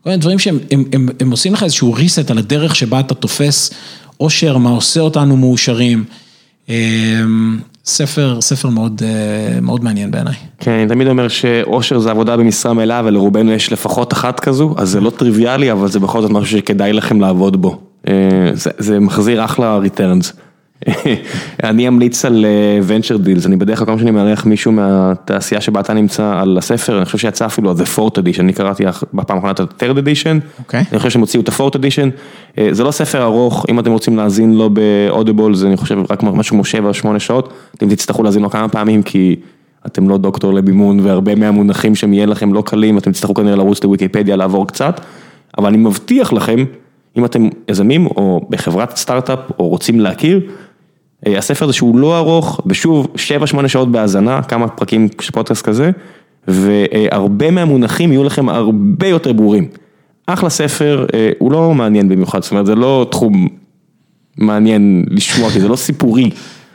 כל מיני דברים שהם עושים לך איזשהו reset על הדרך שבה אתה תופס עושר, מה עושה אותנו מאושרים. ספר, ספר מאוד, מאוד מעניין בעיניי. כן, אני תמיד אומר שאושר זה עבודה במשרה מלאה ולרובנו יש לפחות אחת כזו, אז זה לא טריוויאלי, אבל זה בכל זאת משהו שכדאי לכם לעבוד בו. זה, זה מחזיר אחלה returns. אני אמליץ על venture deals, אני בדרך כלל כל פעם שאני מארח מישהו מהתעשייה שבה אתה נמצא על הספר, אני חושב שיצא אפילו The Fourth Edition, אני קראתי בפעם האחרונה את ה-Third Edition, אני חושב שהם הוציאו את ה-Fourth Edition, זה לא ספר ארוך, אם אתם רוצים להאזין לו ב-Audible, זה אני חושב רק משהו כמו 7 או 8 שעות, אתם תצטרכו להאזין לו כמה פעמים כי אתם לא דוקטור לבימון והרבה מהמונחים שהם יהיה לכם לא קלים, אתם תצטרכו כנראה לרוץ לוויקיפדיה לעבור קצת, אבל אני מבטיח לכם, אם אתם יזמים או בחברת סטארט-אפ או רוצים להכיר, הספר הזה שהוא לא ארוך, ושוב, 7-8 שעות בהאזנה, כמה פרקים של פודקאסט כזה, והרבה מהמונחים יהיו לכם הרבה יותר ברורים. אחלה ספר, הוא לא מעניין במיוחד, זאת אומרת, זה לא תחום מעניין לשמוע, כי זה לא סיפורי,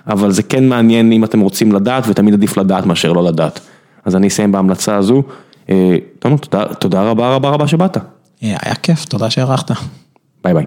אבל זה כן מעניין אם אתם רוצים לדעת, ותמיד עדיף לדעת מאשר לא לדעת. אז אני אסיים בהמלצה הזו. תומר, תודה רבה רבה רבה שבאת. היה כיף, תודה שהערכת. ביי ביי.